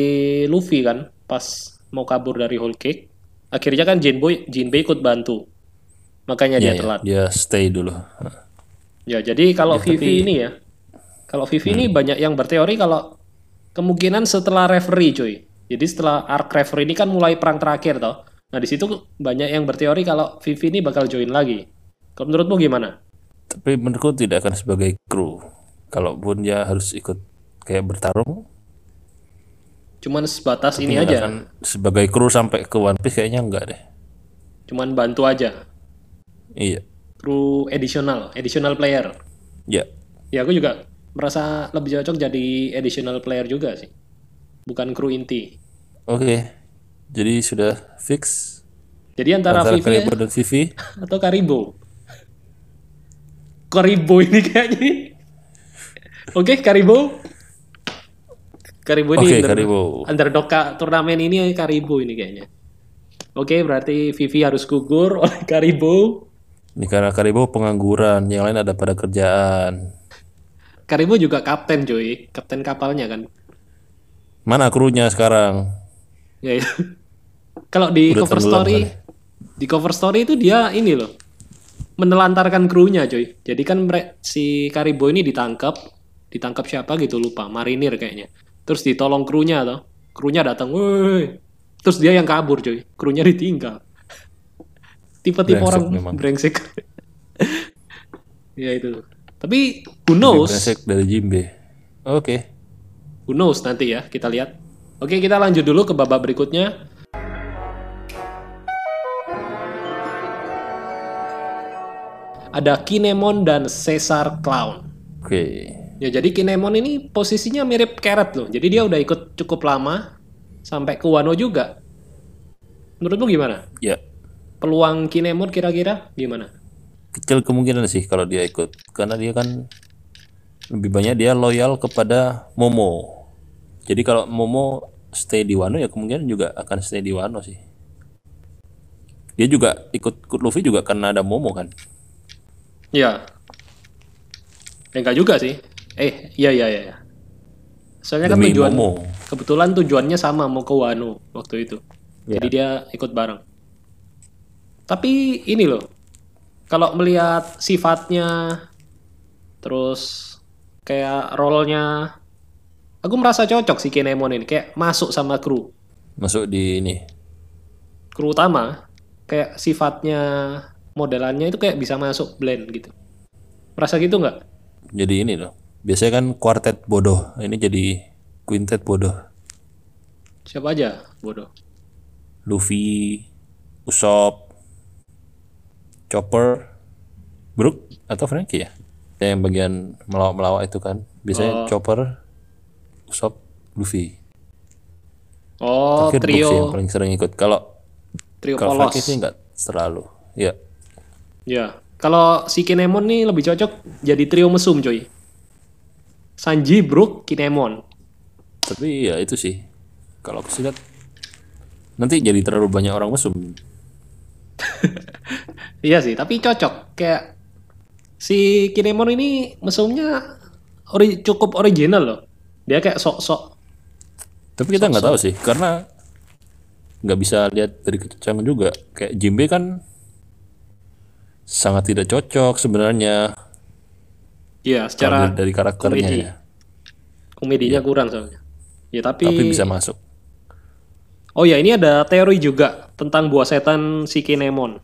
Luffy kan pas mau kabur dari Whole Cake. Akhirnya kan Jinbei Jinbei ikut bantu. Makanya dia Iya, iya, telat. dia stay dulu. Ya, jadi kalau Ya, Vivi tapi- Hmm. ini ya, kalau Vivi ini banyak yang berteori kalau kemungkinan setelah referee cuy. Jadi setelah arc referee ini kan mulai perang terakhir toh. Nah, di situ banyak yang berteori kalau Vivi ini bakal join lagi. Kalau menurutmu gimana? Tapi menurutku tidak akan sebagai kru. Kalaupun dia harus ikut kayak bertarung, Cuman sebatas ini nggak aja. sebagai kru sampai ke One Piece kayaknya enggak deh. Cuman bantu aja. Iya. Kru additional, additional player. Ya. Ya, aku juga merasa lebih cocok jadi additional player juga sih. Bukan kru inti. Oke. Jadi sudah fix Jadi antara, antara Vivi Karibo dan Vivi. atau Karibo? Karibo ini kayaknya. Oke, Karibo. Karibo ini Oke, under- Karibo. underdog ka- turnamen ini Karibo ini kayaknya. Oke, berarti Vivi harus gugur oleh Karibo. Ini karena Karibo pengangguran, yang lain ada pada kerjaan. Karibo juga kapten, Joy. Kapten kapalnya kan. Mana krunya sekarang? Ya, ya. Kalau di Udah cover story, kali. di cover story itu dia ini loh, menelantarkan krunya, coy. Jadi kan si Karibo ini ditangkap, ditangkap siapa gitu lupa, marinir kayaknya. Terus ditolong krunya toh, krunya datang, woi. Terus dia yang kabur, coy. Krunya ditinggal. Tipe-tipe orang memang. brengsek. ya itu. Tapi who knows? brengsek dari Jimbe. Oke. Who knows nanti ya, kita lihat. Oke, kita lanjut dulu ke babak berikutnya. Ada Kinemon dan Caesar Clown. Oke. Ya, jadi Kinemon ini posisinya mirip Carrot loh. Jadi dia udah ikut cukup lama sampai ke Wano juga. Menurutmu gimana? Ya. Peluang Kinemon kira-kira gimana? Kecil kemungkinan sih kalau dia ikut. Karena dia kan lebih banyak dia loyal kepada Momo. Jadi kalau Momo stay di Wano ya kemungkinan juga akan stay di Wano sih. Dia juga ikut ikut Luffy juga karena ada Momo kan. Ya. Eh, enggak juga sih. Eh, iya iya iya. Soalnya kan Demi tujuan Momo. kebetulan tujuannya sama mau ke Wano waktu itu. Ya. Jadi dia ikut bareng. Tapi ini loh. Kalau melihat sifatnya terus kayak role-nya aku merasa cocok sih Kinemon ini kayak masuk sama kru. Masuk di ini. Kru utama kayak sifatnya modelannya itu kayak bisa masuk blend gitu. Merasa gitu nggak? Jadi ini loh. Biasanya kan kuartet bodoh. Ini jadi quintet bodoh. Siapa aja bodoh. Luffy, Usopp, Chopper, Brook atau Frankie ya? Yang bagian melawak-melawak itu kan. Biasanya Oh. Chopper, Usopp, Luffy. Oh, Terakhir sih yang trio paling sering ikut. Kalau trio kalau polos. Sih nggak terlalu. Ya. Ya, kalau si Kinemon nih lebih cocok jadi trio mesum, coy. Sanji, Brook, Kinemon. Tapi ya itu sih. Kalau aku sih lihat nanti jadi terlalu banyak orang mesum. Iya sih, tapi cocok. Kayak si Kinemon ini mesumnya ori- cukup original loh. Dia kayak sok-sok. Tapi kita nggak tahu sih karena nggak bisa lihat dari kecocokan juga. Kayak Jimbe kan sangat tidak cocok sebenarnya Iya, secara dari karakternya komedi. ya. komedinya kurang soalnya. Ya tapi, Tapi bisa masuk. Oh ya, ini ada teori juga tentang buah setan si Kinemon.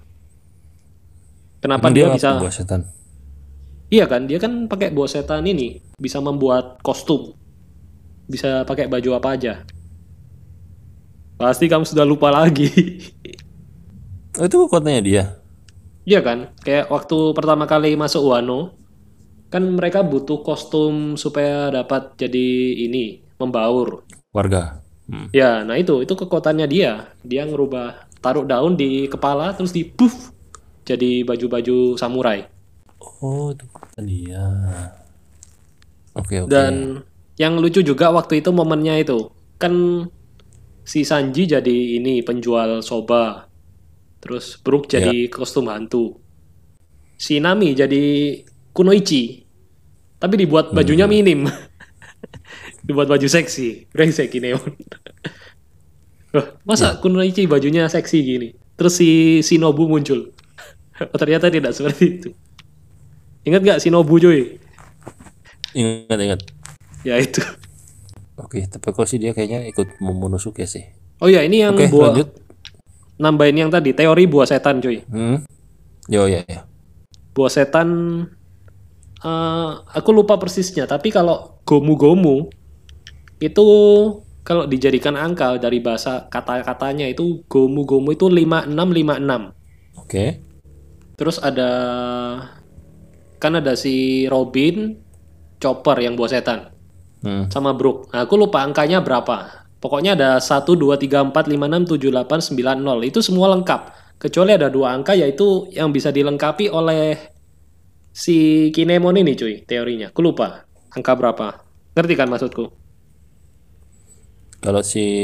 Kenapa Emang dia, apa bisa buah setan? Iya kan, dia kan pakai buah setan ini bisa membuat kostum, bisa pakai baju apa aja. Pasti kamu sudah lupa lagi. Oh, itu kekuatannya dia. Iya kan? Kayak waktu pertama kali masuk Wano, kan mereka butuh kostum supaya dapat jadi ini, membaur. Warga. Hmm. Ya, nah itu, itu kekuatannya dia. Dia ngerubah, taruh daun di kepala, terus di puff, jadi baju-baju samurai. Oh, itu kekuatan dia. Oke, oke. Dan yang lucu juga waktu itu momennya itu, kan si Sanji jadi ini penjual soba, terus Brook jadi kostum hantu, si Nami jadi kunoichi, tapi dibuat bajunya minim, dibuat baju seksi, brengsek ini. Wah, masa kunoichi bajunya seksi gini? Terus si Shinobu muncul. Oh, ternyata tidak seperti itu. Ingat gak Shinobu cuy? Ingat, ingat. Ya itu. Oke, tapi kok sih dia kayaknya ikut Momonosuke sih. Oh ya ini yang Oke, buah lanjut. nambahin yang tadi teori buah setan cuy. Hmm. Yo, ya, ya. Buah setan eh, aku lupa persisnya tapi kalau gomu gomu itu kalau dijadikan angka dari bahasa kata-katanya itu gomu gomu itu 5656. Oke. Terus ada kan ada si Robin, Chopper yang buah setan Hmm. sama Brook. Nah, aku lupa angkanya berapa. Pokoknya ada 1 2 3 4 5 6 7 8 9 0. Itu semua lengkap. Kecuali ada dua angka yaitu yang bisa dilengkapi oleh si Kinemon ini cuy, teorinya. Aku lupa angka berapa. Ngerti kan maksudku? Kalau si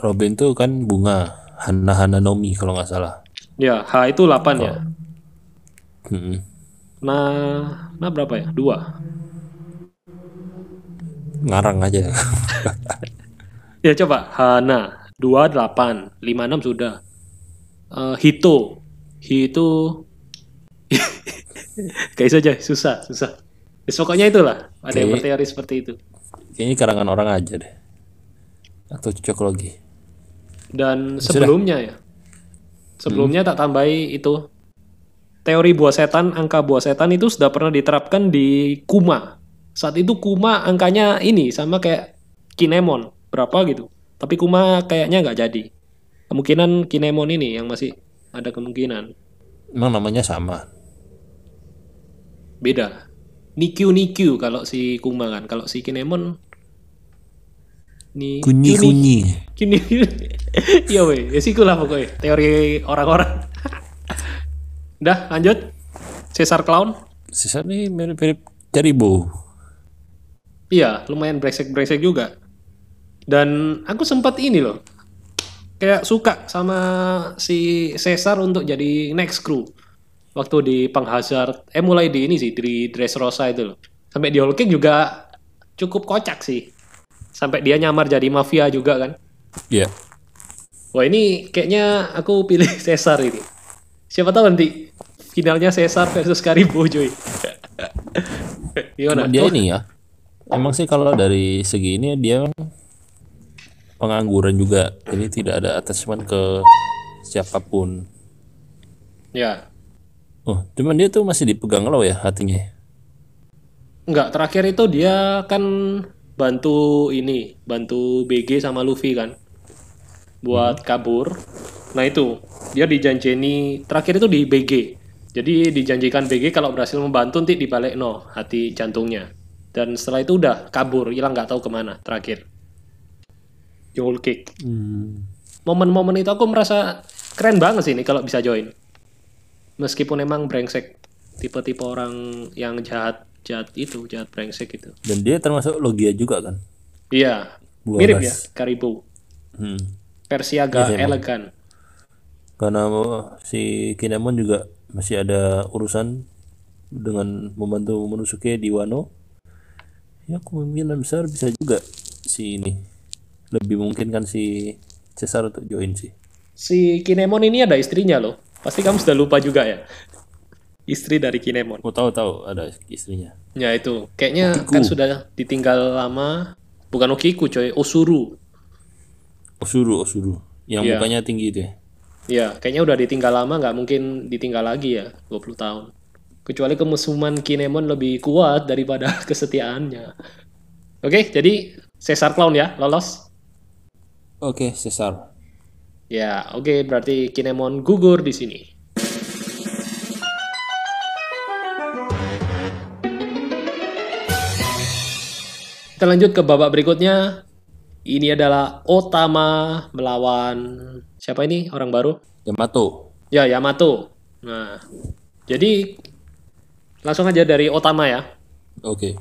Robin tuh kan bunga Hana Hana Nomi kalau nggak salah. Ya, H itu 8 ya. Hmm. Nah, nah berapa ya? Dua. Ngarang aja. Ya coba Hana 28, 56 sudah. Eh, Hito. Hito Kayak saja susah, susah. Ya, pokoknya itulah. Ada yang Oke. berteori seperti itu. Kayaknya karangan orang aja deh. Atau cocok lagi. Dan sebelumnya ya. Sebelumnya tak tambahi itu. Teori buah setan, angka buah setan itu sudah pernah diterapkan di Kuma. Saat itu Kuma angkanya ini sama kayak Kinemon. Berapa gitu. Tapi Kuma kayaknya nggak jadi. Kemungkinan Kinemon ini yang masih ada kemungkinan. Emang namanya sama. Beda. Nikyu Nikyu kalau si Kuma kan. Kalau si Kinemon ni Kunyi kunyi. Kini Iya weh, ya siku lah pokoknya teori orang-orang. Udah lanjut. Caesar Clown. Sisa nih mirip-mirip Jaribo. Iya, lumayan brengsek-brengsek juga. Dan aku sempat ini loh. Kayak suka sama si Caesar untuk jadi next crew. Waktu di Penghazard, eh mulai di ini sih, di Dressrosa itu loh. Sampai di Whole Cake juga cukup kocak sih. Sampai dia nyamar jadi mafia juga kan. Iya. Wah ini kayaknya aku pilih Caesar ini. Siapa tahu nanti finalnya Caesar versus Karibo cuy. Gimana? Dia Oh, ini ya. Emang sih kalau dari segi ini dia pengangguran juga. Jadi tidak ada attachment ke siapa pun. Ya, Oh, cuman dia tuh masih dipegang lo ya hatinya. Enggak, terakhir itu dia kan bantu ini, bantu BG sama Luffy kan. Buat kabur. Nah itu, dia dijanjeni, terakhir itu di BG. Jadi dijanjikan BG kalau berhasil membantu nanti dibalik no hati jantungnya. Dan setelah itu udah kabur, hilang nggak tahu ke mana terakhir. Whole Cake. Hmm. Momen-momen itu aku merasa keren banget sih ini kalau bisa join. Meskipun emang brengsek. Tipe-tipe orang yang jahat jahat itu, jahat brengsek itu. Dan dia termasuk logia juga kan. Iya, Dua mirip ya Karibo. Hmm. Versi agak Iya, emang. elegan. Karena si Kinemon juga masih ada urusan dengan membantu Momonosuke di Wano. Ya kemungkinan besar bisa juga si ini lebih mungkin kan si Caesar untuk join sih. Si Kinemon ini ada istrinya loh. Pasti kamu sudah lupa juga ya. Istri dari Kinemon. Aku tahu tahu ada istrinya. Ya itu, kayaknya Okiku. kan sudah ditinggal lama. Bukan Okiku coy, Osuru. Osuru Osuru yang Iya. mukanya tinggi itu ya. Ya, kayaknya udah ditinggal lama, nggak mungkin ditinggal lagi ya, 20 tahun. Kecuali kemusuhan Kinemon lebih kuat daripada kesetiaannya. Oke, jadi Caesar Clown ya, lolos. Oke Caesar. Ya, oke berarti Kinemon gugur di sini. Kita lanjut ke babak berikutnya. Ini adalah Otama melawan siapa ini orang baru? Yamato. Ya, Yamato. Nah, jadi langsung aja dari Otama ya. Oke.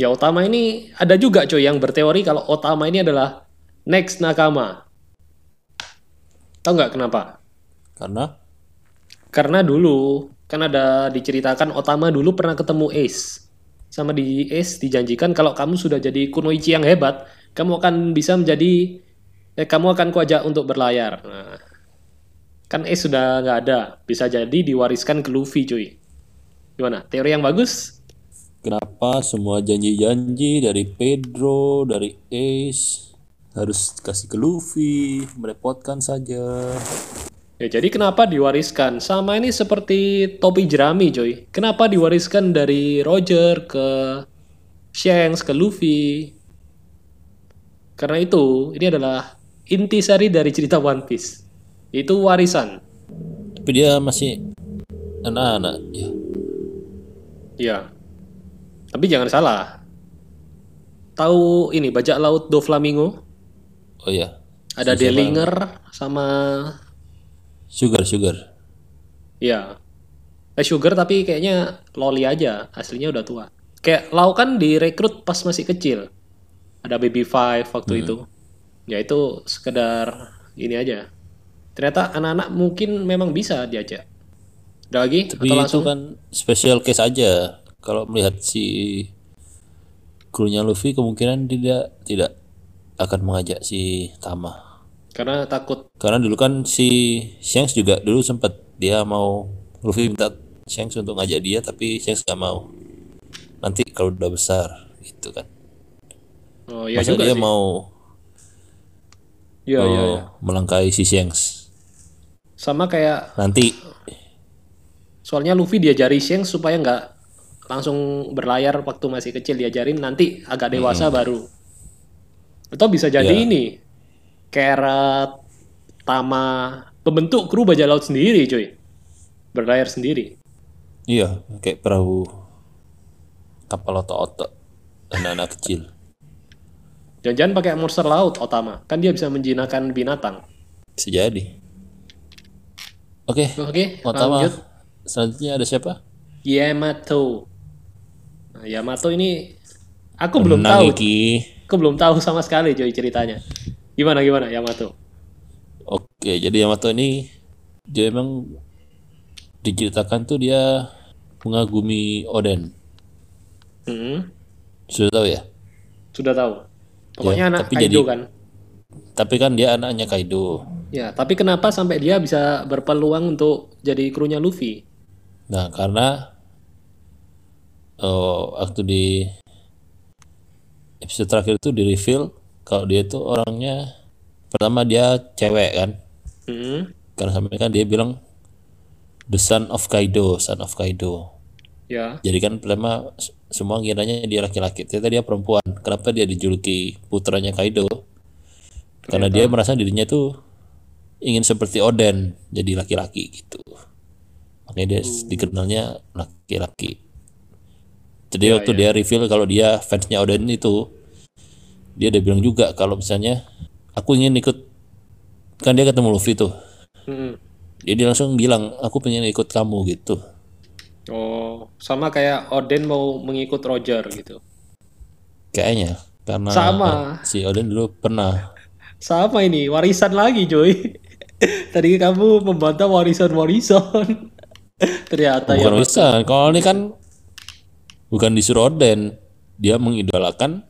Ya, Otama ini ada juga coy yang berteori kalau Otama ini adalah next Nakama. Tahu nggak kenapa? Karena Karena dulu kan ada diceritakan Otama dulu pernah ketemu Ace. Sama di Ace dijanjikan kalau kamu sudah jadi kunoichi yang hebat, kamu akan bisa menjadi eh kamu akan kuajak untuk berlayar. Nah, kan Ace sudah nggak ada, bisa jadi diwariskan ke Luffy cuy. Gimana? Teori yang bagus? kenapa semua janji-janji dari Pedro, dari Ace harus kasih ke Luffy, merepotkan saja. Ya jadi kenapa diwariskan? Sama ini seperti topi jerami coy. Kenapa diwariskan dari Roger ke Shanks ke Luffy? Karena itu ini adalah intisari dari cerita One Piece. Itu warisan. Tapi dia masih anak-anak ya. Ya. Tapi jangan salah. Tahu ini bajak laut Doflamingo? Oh ya. Ada Delinger sama Sugar, sugar. Ya. Eh Sugar tapi kayaknya loli aja. Aslinya udah tua. Kayak Lau kan direkrut pas masih kecil. Ada Baby Five waktu itu. Ya itu sekedar ini aja. Ternyata anak-anak mungkin memang bisa diajak. Ada lagi? Tapi Atau itu kan special case aja. Kalau melihat si krunya Luffy kemungkinan tidak tidak akan mengajak si Tama. Karena takut. Karena dulu kan si Shanks juga dulu sempat dia mau Luffy minta Shanks untuk ngajak dia tapi Shanks gak mau. Nanti kalau udah besar gitu kan. Oh iya Masa juga dia sih. mau Iya mau iya. iya. melangkahi si Shanks. Sama kayak Nanti soalnya Luffy diajari Shanks supaya nggak langsung berlayar waktu masih kecil diajarin nanti agak dewasa baru. Atau bisa jadi Iya. ini Carrot, Tama, pembentuk kru bajak laut sendiri cuy. Berlayar sendiri. iya kayak perahu kapal otok-otok anak-anak kecil. Jangan-jangan pakai monster laut Otama. Kan dia bisa menjinakkan binatang. Bisa jadi. Oke, Oke, Otama. lanjut. Selanjutnya ada siapa? Yamato. Nah, Yamato ini aku belum Menang tahu. iki. Aku belum tahu sama sekali cuy ceritanya. Gimana gimana Yamato? Oke, jadi Yamato ini dia emang diceritakan tuh dia mengagumi Oden. Hmm, Sudah tahu ya? sudah tahu. Pokoknya Ya, anak tapi Kaido jadi- kan. Tapi kan dia anaknya Kaido. Ya, tapi kenapa sampai dia bisa berpeluang untuk jadi krunya Luffy? Nah, karena oh, waktu di episode terakhir itu di reveal kalau dia itu orangnya pertama dia cewek kan. Hmm, Karena sampai kan dia bilang the son of Kaido, son of Kaido. ya. Jadi kan pertama semua ngiranya dia laki-laki, ternyata dia perempuan. Kenapa dia dijuluki putranya Kaido? Karena dia merasa dirinya tuh ingin seperti Oden, jadi laki-laki gitu. Makanya dia s- dikenalnya laki-laki. Jadi waktu dia reveal kalau dia fansnya Oden itu, dia udah bilang juga kalau misalnya aku ingin ikut, kan dia ketemu Luffy tuh. Hmm. Jadi dia langsung bilang aku pengen ikut kamu gitu. Oh, sama kayak Oden mau mengikut Roger gitu. Kayaknya karena Sama. si Oden dulu pernah Sama ini, warisan lagi cuy. Tadi kamu membantah warisan-warisan. Ternyata ya. bukan bisa. Kalau ini kan bukan disuruh Oden, dia mengidolakan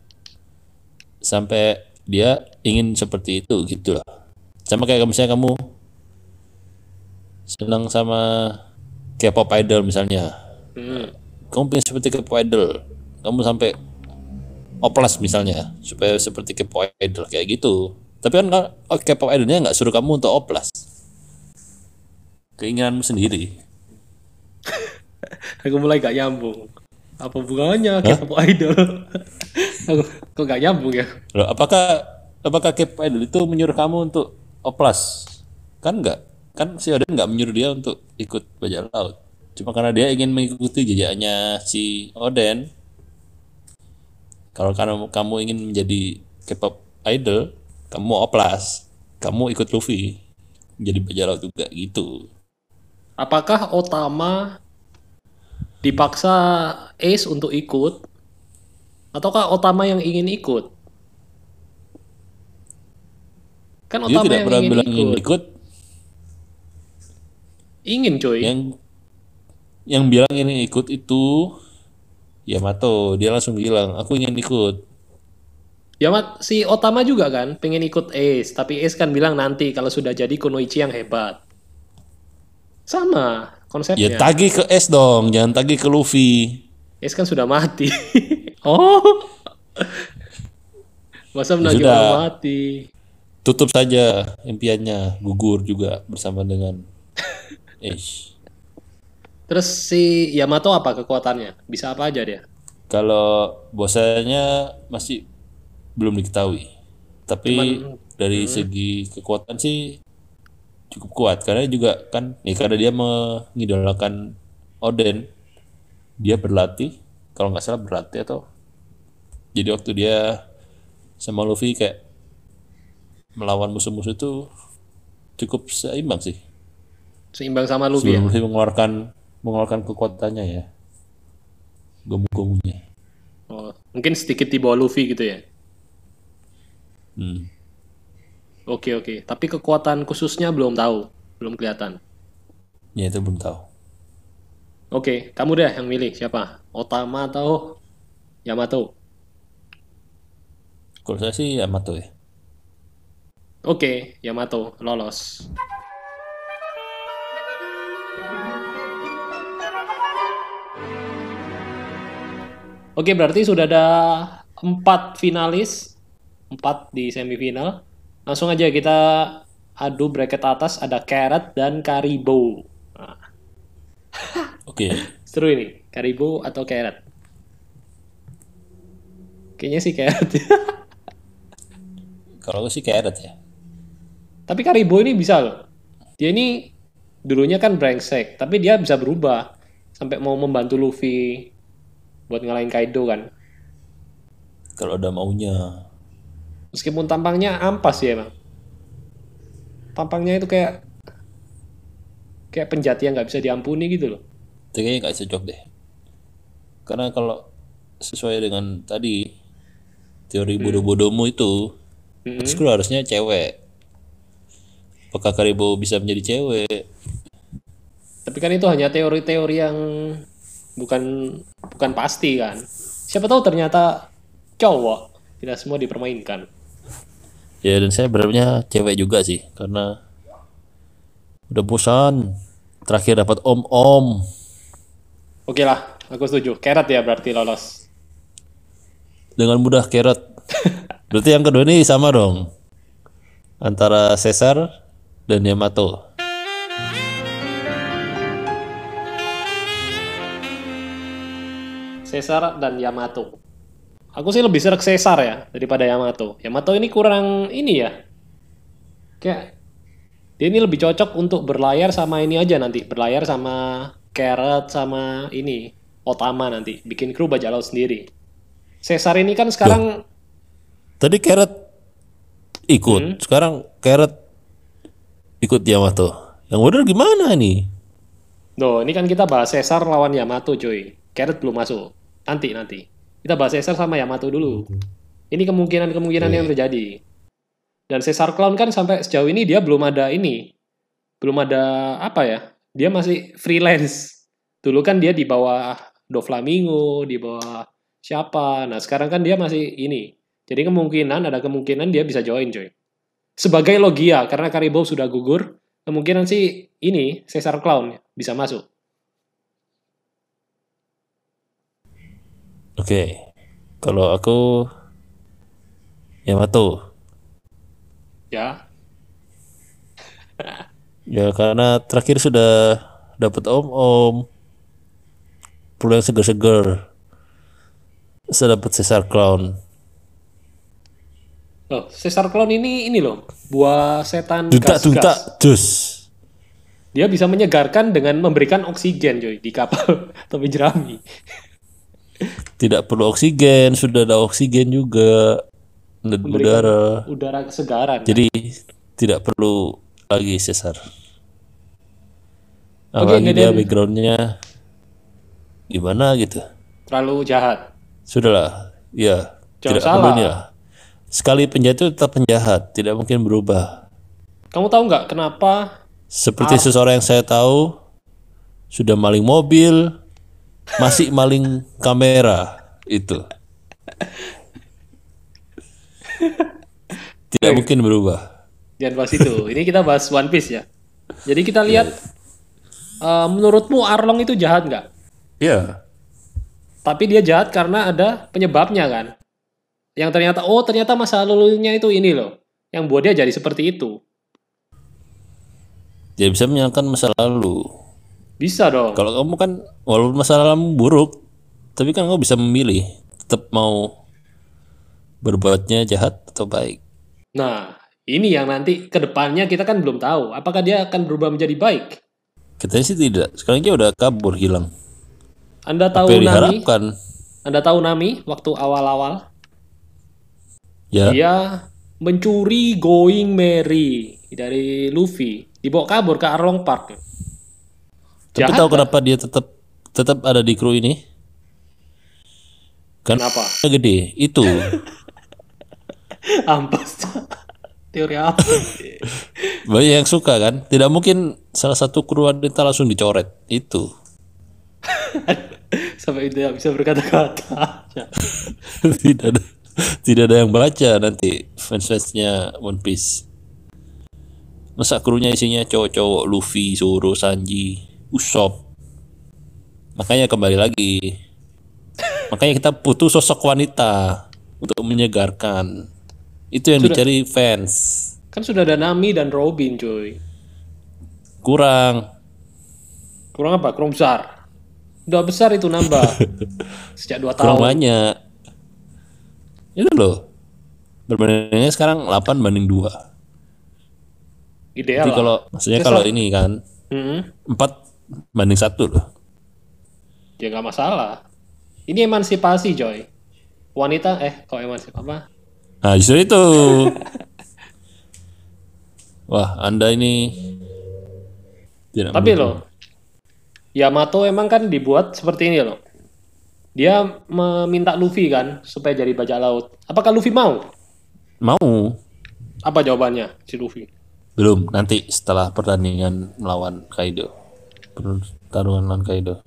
sampai dia ingin seperti itu gitu loh. Sama kayak misalnya kamu senang sama K-pop idol misalnya. Hmm. Kamu pengen seperti K-pop idol, kamu sampai oplas misalnya supaya seperti K-pop idol kayak gitu. Tapi kan oh, K-pop idolnya nggak suruh kamu untuk oplas. Keinginanmu sendiri. Aku mulai gak nyambung. Apa hubungannya? K-pop idol? Aku kok gak nyambung ya? Loh, apakah apakah K-pop idol itu menyuruh kamu untuk oplas? Kan enggak kan si Oden nggak menyuruh dia untuk ikut bajak laut. Cuma karena dia ingin mengikuti jejaknya si Oden kalau kamu kamu ingin menjadi K-pop idol kamu oplas. Kamu ikut Luffy. Menjadi bajak laut juga gitu Apakah Otama dipaksa Ace untuk ikut? Ataukah Otama yang ingin ikut? Kan dia Otama tidak yang pernah ingin bilang ikut. ingin ikut Ingin coy. yang yang bilang ini ikut itu Yamato dia langsung bilang aku ingin ikut Ya Mat, si Otama juga kan pengen ikut Ace, tapi Ace kan bilang nanti kalau sudah jadi Kunoichi yang hebat. Sama ya konsepnya. tagih ke S dong jangan tagih ke Luffy Ace kan sudah mati. oh. Masa menagih sudah. orang mati? tutup saja impiannya gugur juga bersama dengan Ace Terus si Yamato apa kekuatannya? Bisa apa aja dia? kalau bosanya masih belum diketahui tapi Cuman- dari segi kekuatan sih cukup kuat karena juga kan ya karena dia mengidolakan Oden dia berlatih kalau nggak salah berlatih atau jadi waktu dia sama Luffy kayak melawan musuh-musuh itu cukup seimbang sih Seimbang sama Luffy ya? sebelum Luffy mengeluarkan mengeluarkan kekuatannya ya gomu-gomunya Oh, mungkin sedikit di bawah Luffy gitu ya? hmm. Oke oke, tapi kekuatan khususnya belum tahu, belum kelihatan. ya itu belum tahu Oke, kamu deh yang milih siapa? Otama atau Yamato? kalau saya sih Yamato ya Oke, Yamato lolos. Oke, berarti sudah ada empat finalis, empat di semifinal. Langsung aja kita adu bracket atas ada Carrot dan Karibo. Nah, oke seru ini, Karibo atau Carrot? Kayaknya sih Carrot. kalau sih Carrot ya Tapi Karibo ini bisa loh. Dia ini dulunya kan brengsek, tapi dia bisa berubah sampai mau membantu Luffy buat ngalahin Kaido kan. kalau ada maunya Meskipun tampangnya ampas ya emang. Tampangnya itu kayak kayak penjati yang nggak bisa diampuni gitu loh. itu kayaknya nggak cocok deh karena kalau sesuai dengan tadi teori bodoh-bodohmu itu Mm-mm. Skrull harusnya cewek apakah Karibo bisa menjadi cewek Tapi kan itu hanya teori-teori yang bukan bukan pasti kan. Siapa tahu ternyata cowok tidak semua dipermainkan. Ya dan saya berharapnya cewek juga sih karena udah bosan terakhir dapat om-om Oke lah, aku setuju. Carrot ya berarti lolos. dengan mudah carrot berarti yang kedua ini sama dong antara Caesar dan Yamato Caesar dan Yamato. Aku sih lebih serak Caesar ya daripada Yamato. Yamato ini kurang ini ya. Kayak dia ini lebih cocok untuk berlayar sama ini aja nanti, berlayar sama Carrot sama ini Otama nanti, bikin kru bajak laut sendiri. Caesar ini kan sekarang Tadi Carrot ikut, sekarang Carrot ikut Yamato. Yang bener gimana nih? Loh, ini kan kita bahas Caesar lawan Yamato, cuy. Carrot belum masuk. Nanti, nanti. Kita bahas Caesar sama Yamato dulu. Ini kemungkinan-kemungkinan yang terjadi. Dan Caesar Clown kan sampai sejauh ini dia belum ada ini. Belum ada apa ya? Dia masih freelance. Dulu kan dia di bawah Doflamingo, di bawah siapa. Nah, sekarang kan dia masih ini. Jadi kemungkinan, ada kemungkinan dia bisa join, cuy. Sebagai Logia, karena Karibo sudah gugur, kemungkinan sih ini, Caesar Clown bisa masuk. Oke, kalau aku Yamato. Ya, Ya karena terakhir sudah dapat om-om, perlu yang seger-seger. Saya dapat Caesar Clown. Oh, Caesar Clown ini ini loh, buah setan Duta gas-gas. duta jus. Dia bisa menyegarkan dengan memberikan oksigen, coy, di kapal topi jerami. Tidak perlu oksigen, sudah ada oksigen juga. Dan udara. Udara kesegaran. Jadi tidak perlu lagi sesar. Apalagi Deden. dia backgroundnya gimana gitu. Terlalu jahat. Sudahlah, ya Jangan tidak salah. lah. Sekali penjahat itu tetap penjahat, tidak mungkin berubah. Kamu tahu nggak kenapa Seperti seseorang yang saya tahu sudah maling mobil, masih maling kamera itu. Tidak mungkin berubah. Jangan bahas itu. Ini kita bahas One Piece ya. Jadi kita lihat, eh, menurutmu Arlong itu jahat nggak? Ya, Tapi dia jahat karena ada penyebabnya kan. Yang ternyata, oh ternyata masa lalunya itu ini loh. Yang buat dia jadi seperti itu. dia bisa menyalahkan masa lalu. Bisa dong. Kalau kamu kan walaupun masa lalu buruk, tapi kan kamu bisa memilih tetap mau berbuatnya jahat atau baik. Nah, ini yang nanti ke depannya kita kan belum tahu. Apakah dia akan berubah menjadi baik? Katanya sih tidak. Sekarang dia udah kabur hilang. Anda Apa tahu yang Nami? Anda tahu Nami waktu awal-awal? Ya, Dia mencuri Going Merry dari Luffy. Dibawa kabur ke Arlong Park. Tapi Jahat tahu kan? kenapa dia tetap tetap ada di kru ini? Kan Kenapa? gede. Itu. Ampas. Teori apa? Banyak yang suka kan? Tidak mungkin salah satu kru wanita langsung dicoret. Itu. Sampai tidak bisa berkata-kata. tidak ada tidak ada yang baca nanti fans-fansnya One Piece. Masa krunya isinya cowok-cowok Luffy, Zoro, Sanji, Usopp. Makanya kembali lagi. Makanya kita butuh sosok wanita untuk menyegarkan. Itu yang dicari fans. Kan sudah ada Nami dan Robin, cuy. Kurang. Kurang apa? Kurang besar. Udah besar itu nambah. Sejak 2 Kurang tahun. banyak. Itu loh. Berbandingnya sekarang 8 banding 2. Ideal kalau maksudnya kalau ini kan. 4 banding 1 loh. Ya nggak masalah. Ini emansipasi, coy. Wanita, eh, kok emansipasi apa? Nah justru itu. Wah anda ini tidak Tapi loh, Yamato emang kan dibuat seperti ini loh. Dia meminta Luffy kan supaya jadi bajak laut. Apakah Luffy mau? mau Apa jawabannya si Luffy? belum nanti setelah pertandingan melawan Kaido pertarungan lawan Kaido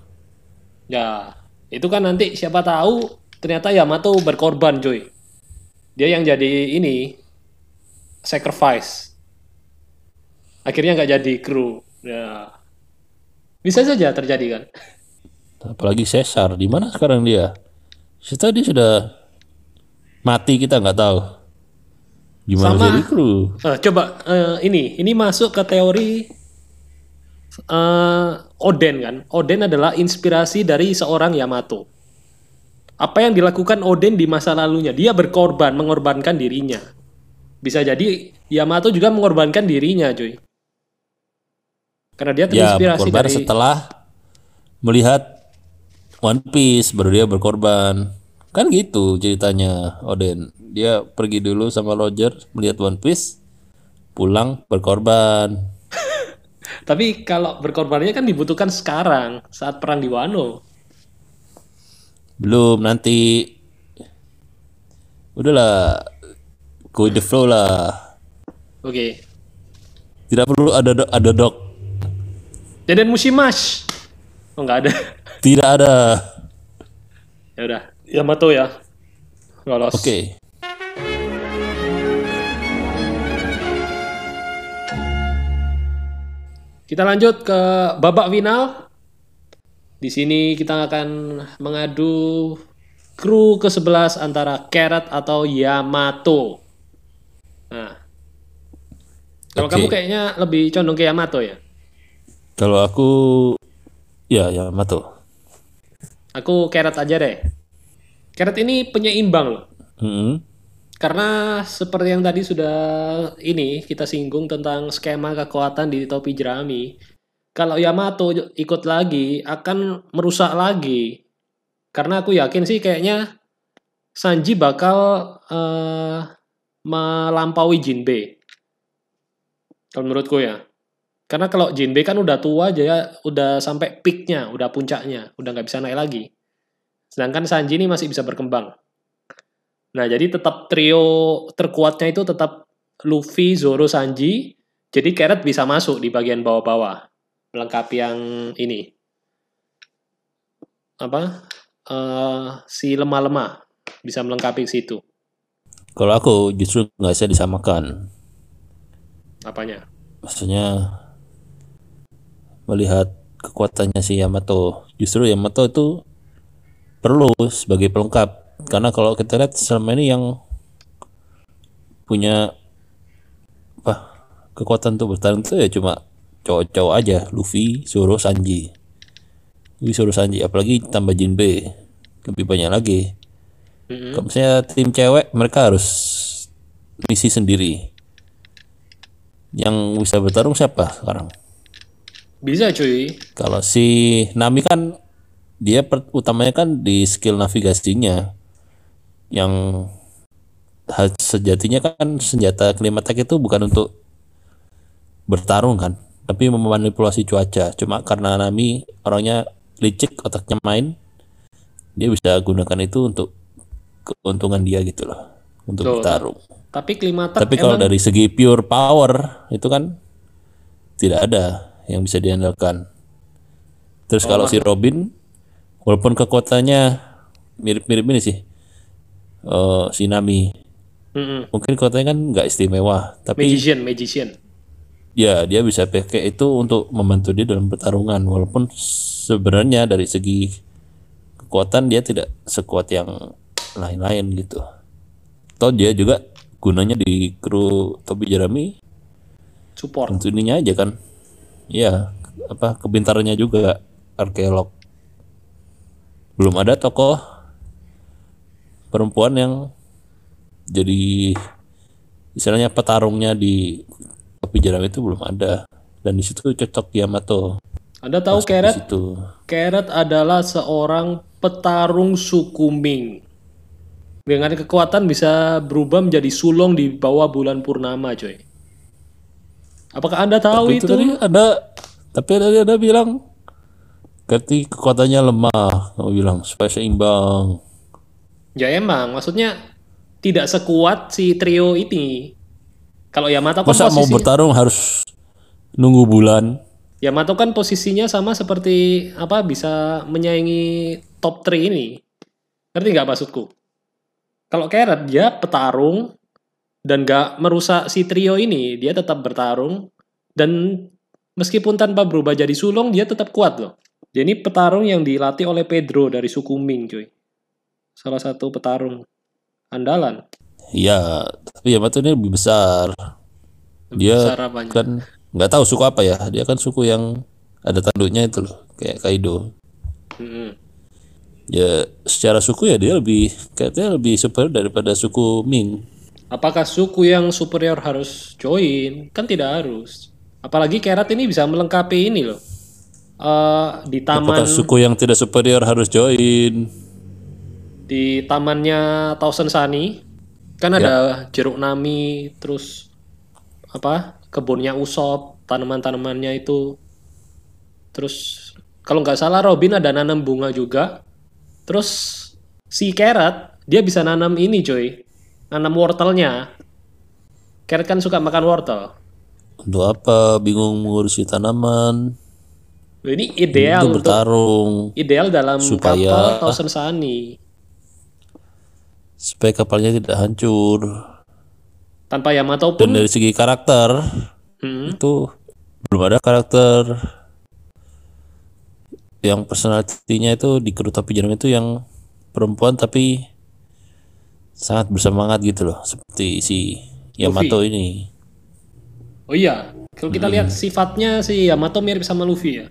Ya, itu kan nanti siapa tahu ternyata Yamato berkorban, coy. Dia yang jadi ini sacrifice. Akhirnya nggak jadi kru. Ya, bisa saja terjadi kan. apalagi Caesar di mana sekarang dia Caesar dia sudah mati kita nggak tahu gimana Sama- jadi kru Eh, coba eh, ini, ini masuk ke teori eh, Oden kan. Oden adalah inspirasi dari seorang Yamato. Apa yang dilakukan Oden di masa lalunya? Dia berkorban, mengorbankan dirinya. Bisa jadi Yamato juga mengorbankan dirinya, cuy. Karena dia ya terinspirasi berkorban dari setelah melihat One Piece baru dia berkorban kan gitu ceritanya Oden dia pergi dulu sama Roger melihat One Piece pulang berkorban Tapi kalau berkorbannya kan dibutuhkan sekarang saat perang di Wano. belum nanti udahlah go with the flow lah Oke. tidak perlu ada ada dok Deden Mushimash. Oh nggak ada. tidak ada ya udah. Yamato ya. Lolos. oke Kita lanjut ke babak final. Di sini kita akan mengadu kru ke-11 antara Carrot atau Yamato. Nah. Kalau Oke. kamu kayaknya lebih condong ke Yamato ya. kalau aku ya ya Mato Aku Carrot aja deh. Carrot ini penyeimbang loh. Mm-mm. Karena seperti yang tadi sudah ini kita singgung tentang skema kekuatan di topi jerami. Kalau Yamato ikut lagi akan merusak lagi. Karena aku yakin sih kayaknya Sanji bakal eh, melampaui Jinbe. Kalau menurutku ya. Karena kalau Jinbe kan udah tua aja ya, udah sampai peaknya, udah puncaknya, udah nggak bisa naik lagi. Sedangkan Sanji ini masih bisa berkembang. Nah, jadi tetap trio terkuatnya itu tetap Luffy, Zoro, Sanji. Jadi Carrot bisa masuk di bagian bawah-bawah. Melengkapi yang ini. Apa? Eh, si lemah-lemah. Bisa melengkapi situ. Kalau aku justru nggak bisa disamakan. Apanya? Maksudnya melihat kekuatannya si Yamato. Justru Yamato itu perlu sebagai pelengkap. Karena kalau kita lihat selama ini yang punya apa kekuatan untuk bertarung itu ya cuma cowok-cowok aja, Luffy, Zoro, Sanji. Luffy, Zoro, Sanji, apalagi tambah Jinbe lebih banyak lagi. Kalau misalnya tim cewek mereka harus misi sendiri. Yang bisa bertarung siapa sekarang? Bisa cuy. Kalau si Nami kan dia per- utamanya kan di skill navigasinya yang sejatinya kan senjata klaim attack itu bukan untuk bertarung kan, tapi memanipulasi cuaca. Cuma karena Nami orangnya licik, otaknya main, dia bisa gunakan itu untuk keuntungan dia gitu loh, untuk Tuh, bertarung. Tapi Klimater Tapi kalau emang dari segi pure power itu kan tidak ada yang bisa diandalkan. Terus kalau si Robin, walaupun kekuatannya mirip-mirip ini sih, eh, si Nami, Mm-mm. mungkin kekuatannya kan nggak istimewa, tapi magician, magician. ya dia bisa pakai itu untuk membantu dia dalam pertarungan, walaupun sebenarnya dari segi kekuatan dia tidak sekuat yang lain-lain gitu. Toh dia juga gunanya di kru topi jerami Support. ininya aja kan ya apa kebintarannya juga arkeolog belum ada tokoh perempuan yang jadi istilahnya petarungnya di topi jerami itu belum ada dan di situ cocok Yamato Anda tahu Carrot? situ Carrot adalah seorang petarung suku Ming. Dengan kekuatan bisa berubah menjadi sulong di bawah bulan purnama, coy. Apakah Anda tahu Tapi itu? tadi ada tapi tadi ada bilang ketika kekuatannya lemah kamu bilang supaya seimbang Ya emang, maksudnya tidak sekuat si trio ini. Kalau Yamato kan masa mau posisi bertarung harus nunggu bulan Yamato kan posisinya sama seperti apa bisa menyaingi top 3 ini. Ngerti nggak maksudku? Kalau Carrot dia petarung dan nggak merusak si trio ini, dia tetap bertarung dan meskipun tanpa berubah jadi sulung dia tetap kuat loh. Ini petarung yang dilatih oleh Pedro dari suku Ming, cuy. Salah satu petarung andalan. Iya, tapi Yamato ini lebih besar. Dia Besar apanya? kan nggak tahu suku apa ya. Dia kan suku yang ada tanduknya itu loh, kayak Kaido. Mm-mm. Ya secara suku ya dia lebih kayaknya lebih superior daripada suku Ming. Apakah suku yang superior harus join? Kan tidak harus. Apalagi Kerat ini bisa melengkapi ini loh. Eh di taman Apakah suku yang tidak superior harus join? Di tamannya Thousand Sunny kan ada jeruk nami terus apa kebunnya Usop tanaman-tanamannya itu. Terus kalau nggak salah Robin ada nanam bunga juga. Terus si Carrot dia bisa nanam ini coy nanam wortelnya. Carrot kan suka makan wortel. Untuk apa? Bingung mengurusi tanaman. Ini ideal Untuk untuk bertarung. ideal dalam supaya- kapal Thousand Sunny supaya kapalnya tidak hancur. tanpa Yamato Dan pun? dari segi karakter Hmm, itu belum ada karakter. Yang personalitinya itu di kru topi jerami itu yang perempuan tapi sangat bersemangat gitu loh seperti si Yamato ini. Oh iya, kalau kita lihat sifatnya si Yamato mirip sama Luffy ya.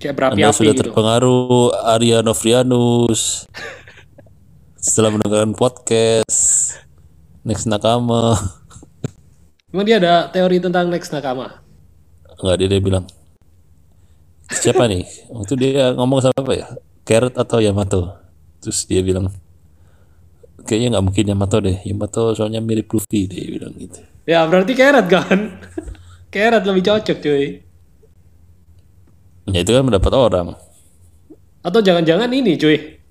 Kayak Anda berapi-api sudah gitu. terpengaruh Arya Novrianus Setelah mendengarkan podcast Next Nakama Emang dia ada teori tentang Next Nakama? Enggak dia, dia bilang Siapa nih? Waktu dia ngomong sama apa ya? Carrot atau Yamato Terus dia bilang Kayaknya nggak mungkin Yamato deh Yamato soalnya mirip Luffy Dia bilang gitu Ya berarti Carrot kan? Carrot lebih cocok cuy. Ya itu kan mendapat orang Atau jangan-jangan ini cuy.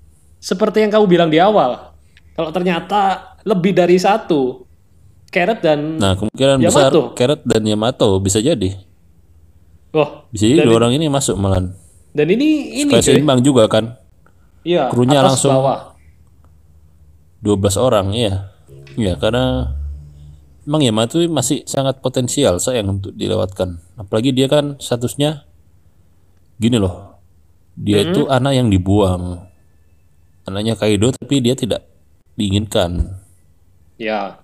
Seperti yang kamu bilang di awal. Kalau ternyata lebih dari satu. Carrot dan... Nah kemungkinan besar Yamato. Carrot dan Yamato bisa jadi Wah, Bisa jadi dua orang ini masuk malah dan ini ini cuy. seimbang juga kan Iya, krunya atas langsung- bawah. 12 orang iya ya karena emang Yamato masih sangat potensial sayang untuk dilewatkan apalagi dia kan statusnya gini loh dia itu anak yang dibuang anaknya Kaido tapi dia tidak diinginkan Ya.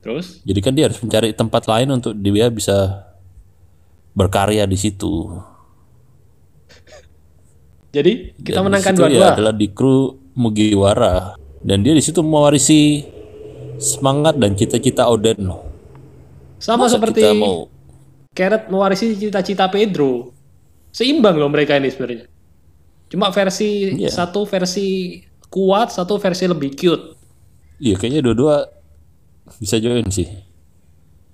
Terus? jadi kan dia harus mencari tempat lain untuk dia bisa berkarya di situ Jadi kita Dan menangkan ya dua-dua. adalah di kru Mugiwara dan dia di situ mewarisi semangat dan cita-cita Oden. Sama Masa seperti kita mau Carrot mewarisi cita-cita Pedro. Seimbang loh mereka ini sebenarnya. Cuma versi Iya. satu versi kuat, satu versi lebih cute. iya kayaknya dua-dua bisa join sih.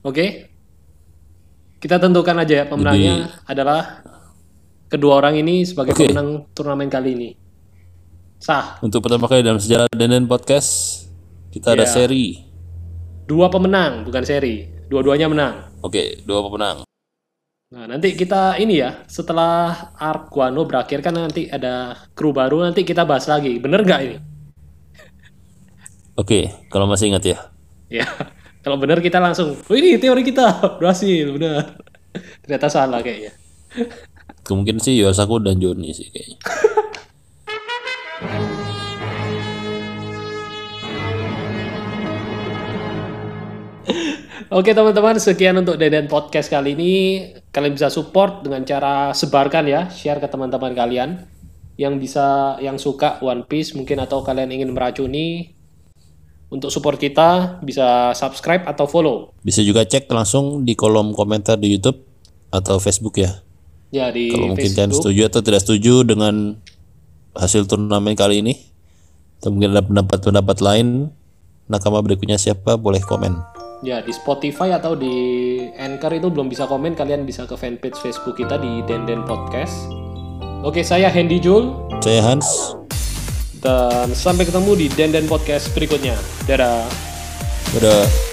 Oke. Kita tentukan aja ya pemenangnya adalah kedua orang ini sebagai Oke. pemenang turnamen kali ini. Sah. Untuk pertama kali dalam sejarah Denden Podcast kita ada Iya. seri. Dua pemenang, bukan seri. Dua-duanya menang. Oke, dua pemenang. Nah, nanti kita ini ya, setelah arc Guano berakhir kan nanti ada kru baru, nanti kita bahas lagi. Bener nggak ini? Oke, kalau masih ingat ya. Ya, kalau bener kita langsung, oh ini teori kita, berhasil, bener. Ternyata salah kayaknya. Kemungkinan sih Yosaku dan Joni sih kayaknya. Oke teman-teman, sekian untuk Deden Podcast kali ini. Kalian bisa support dengan cara sebarkan ya, share ke teman-teman kalian yang bisa, yang suka One Piece mungkin atau kalian ingin meracuni. Untuk support kita bisa subscribe atau follow. Bisa juga cek langsung di kolom komentar di YouTube atau Facebook ya. Ya di Kalau mungkin kalian Facebook. setuju atau tidak setuju dengan hasil turnamen kali ini, atau mungkin ada pendapat-pendapat lain, nakama berikutnya siapa boleh komen. Ya di Spotify atau di Anchor itu belum bisa komen, kalian bisa ke fanpage Facebook kita di Denden Podcast. Oke, saya Hendy Jul Saya Hans, dan sampai ketemu di Denden Podcast berikutnya. Dadah. udah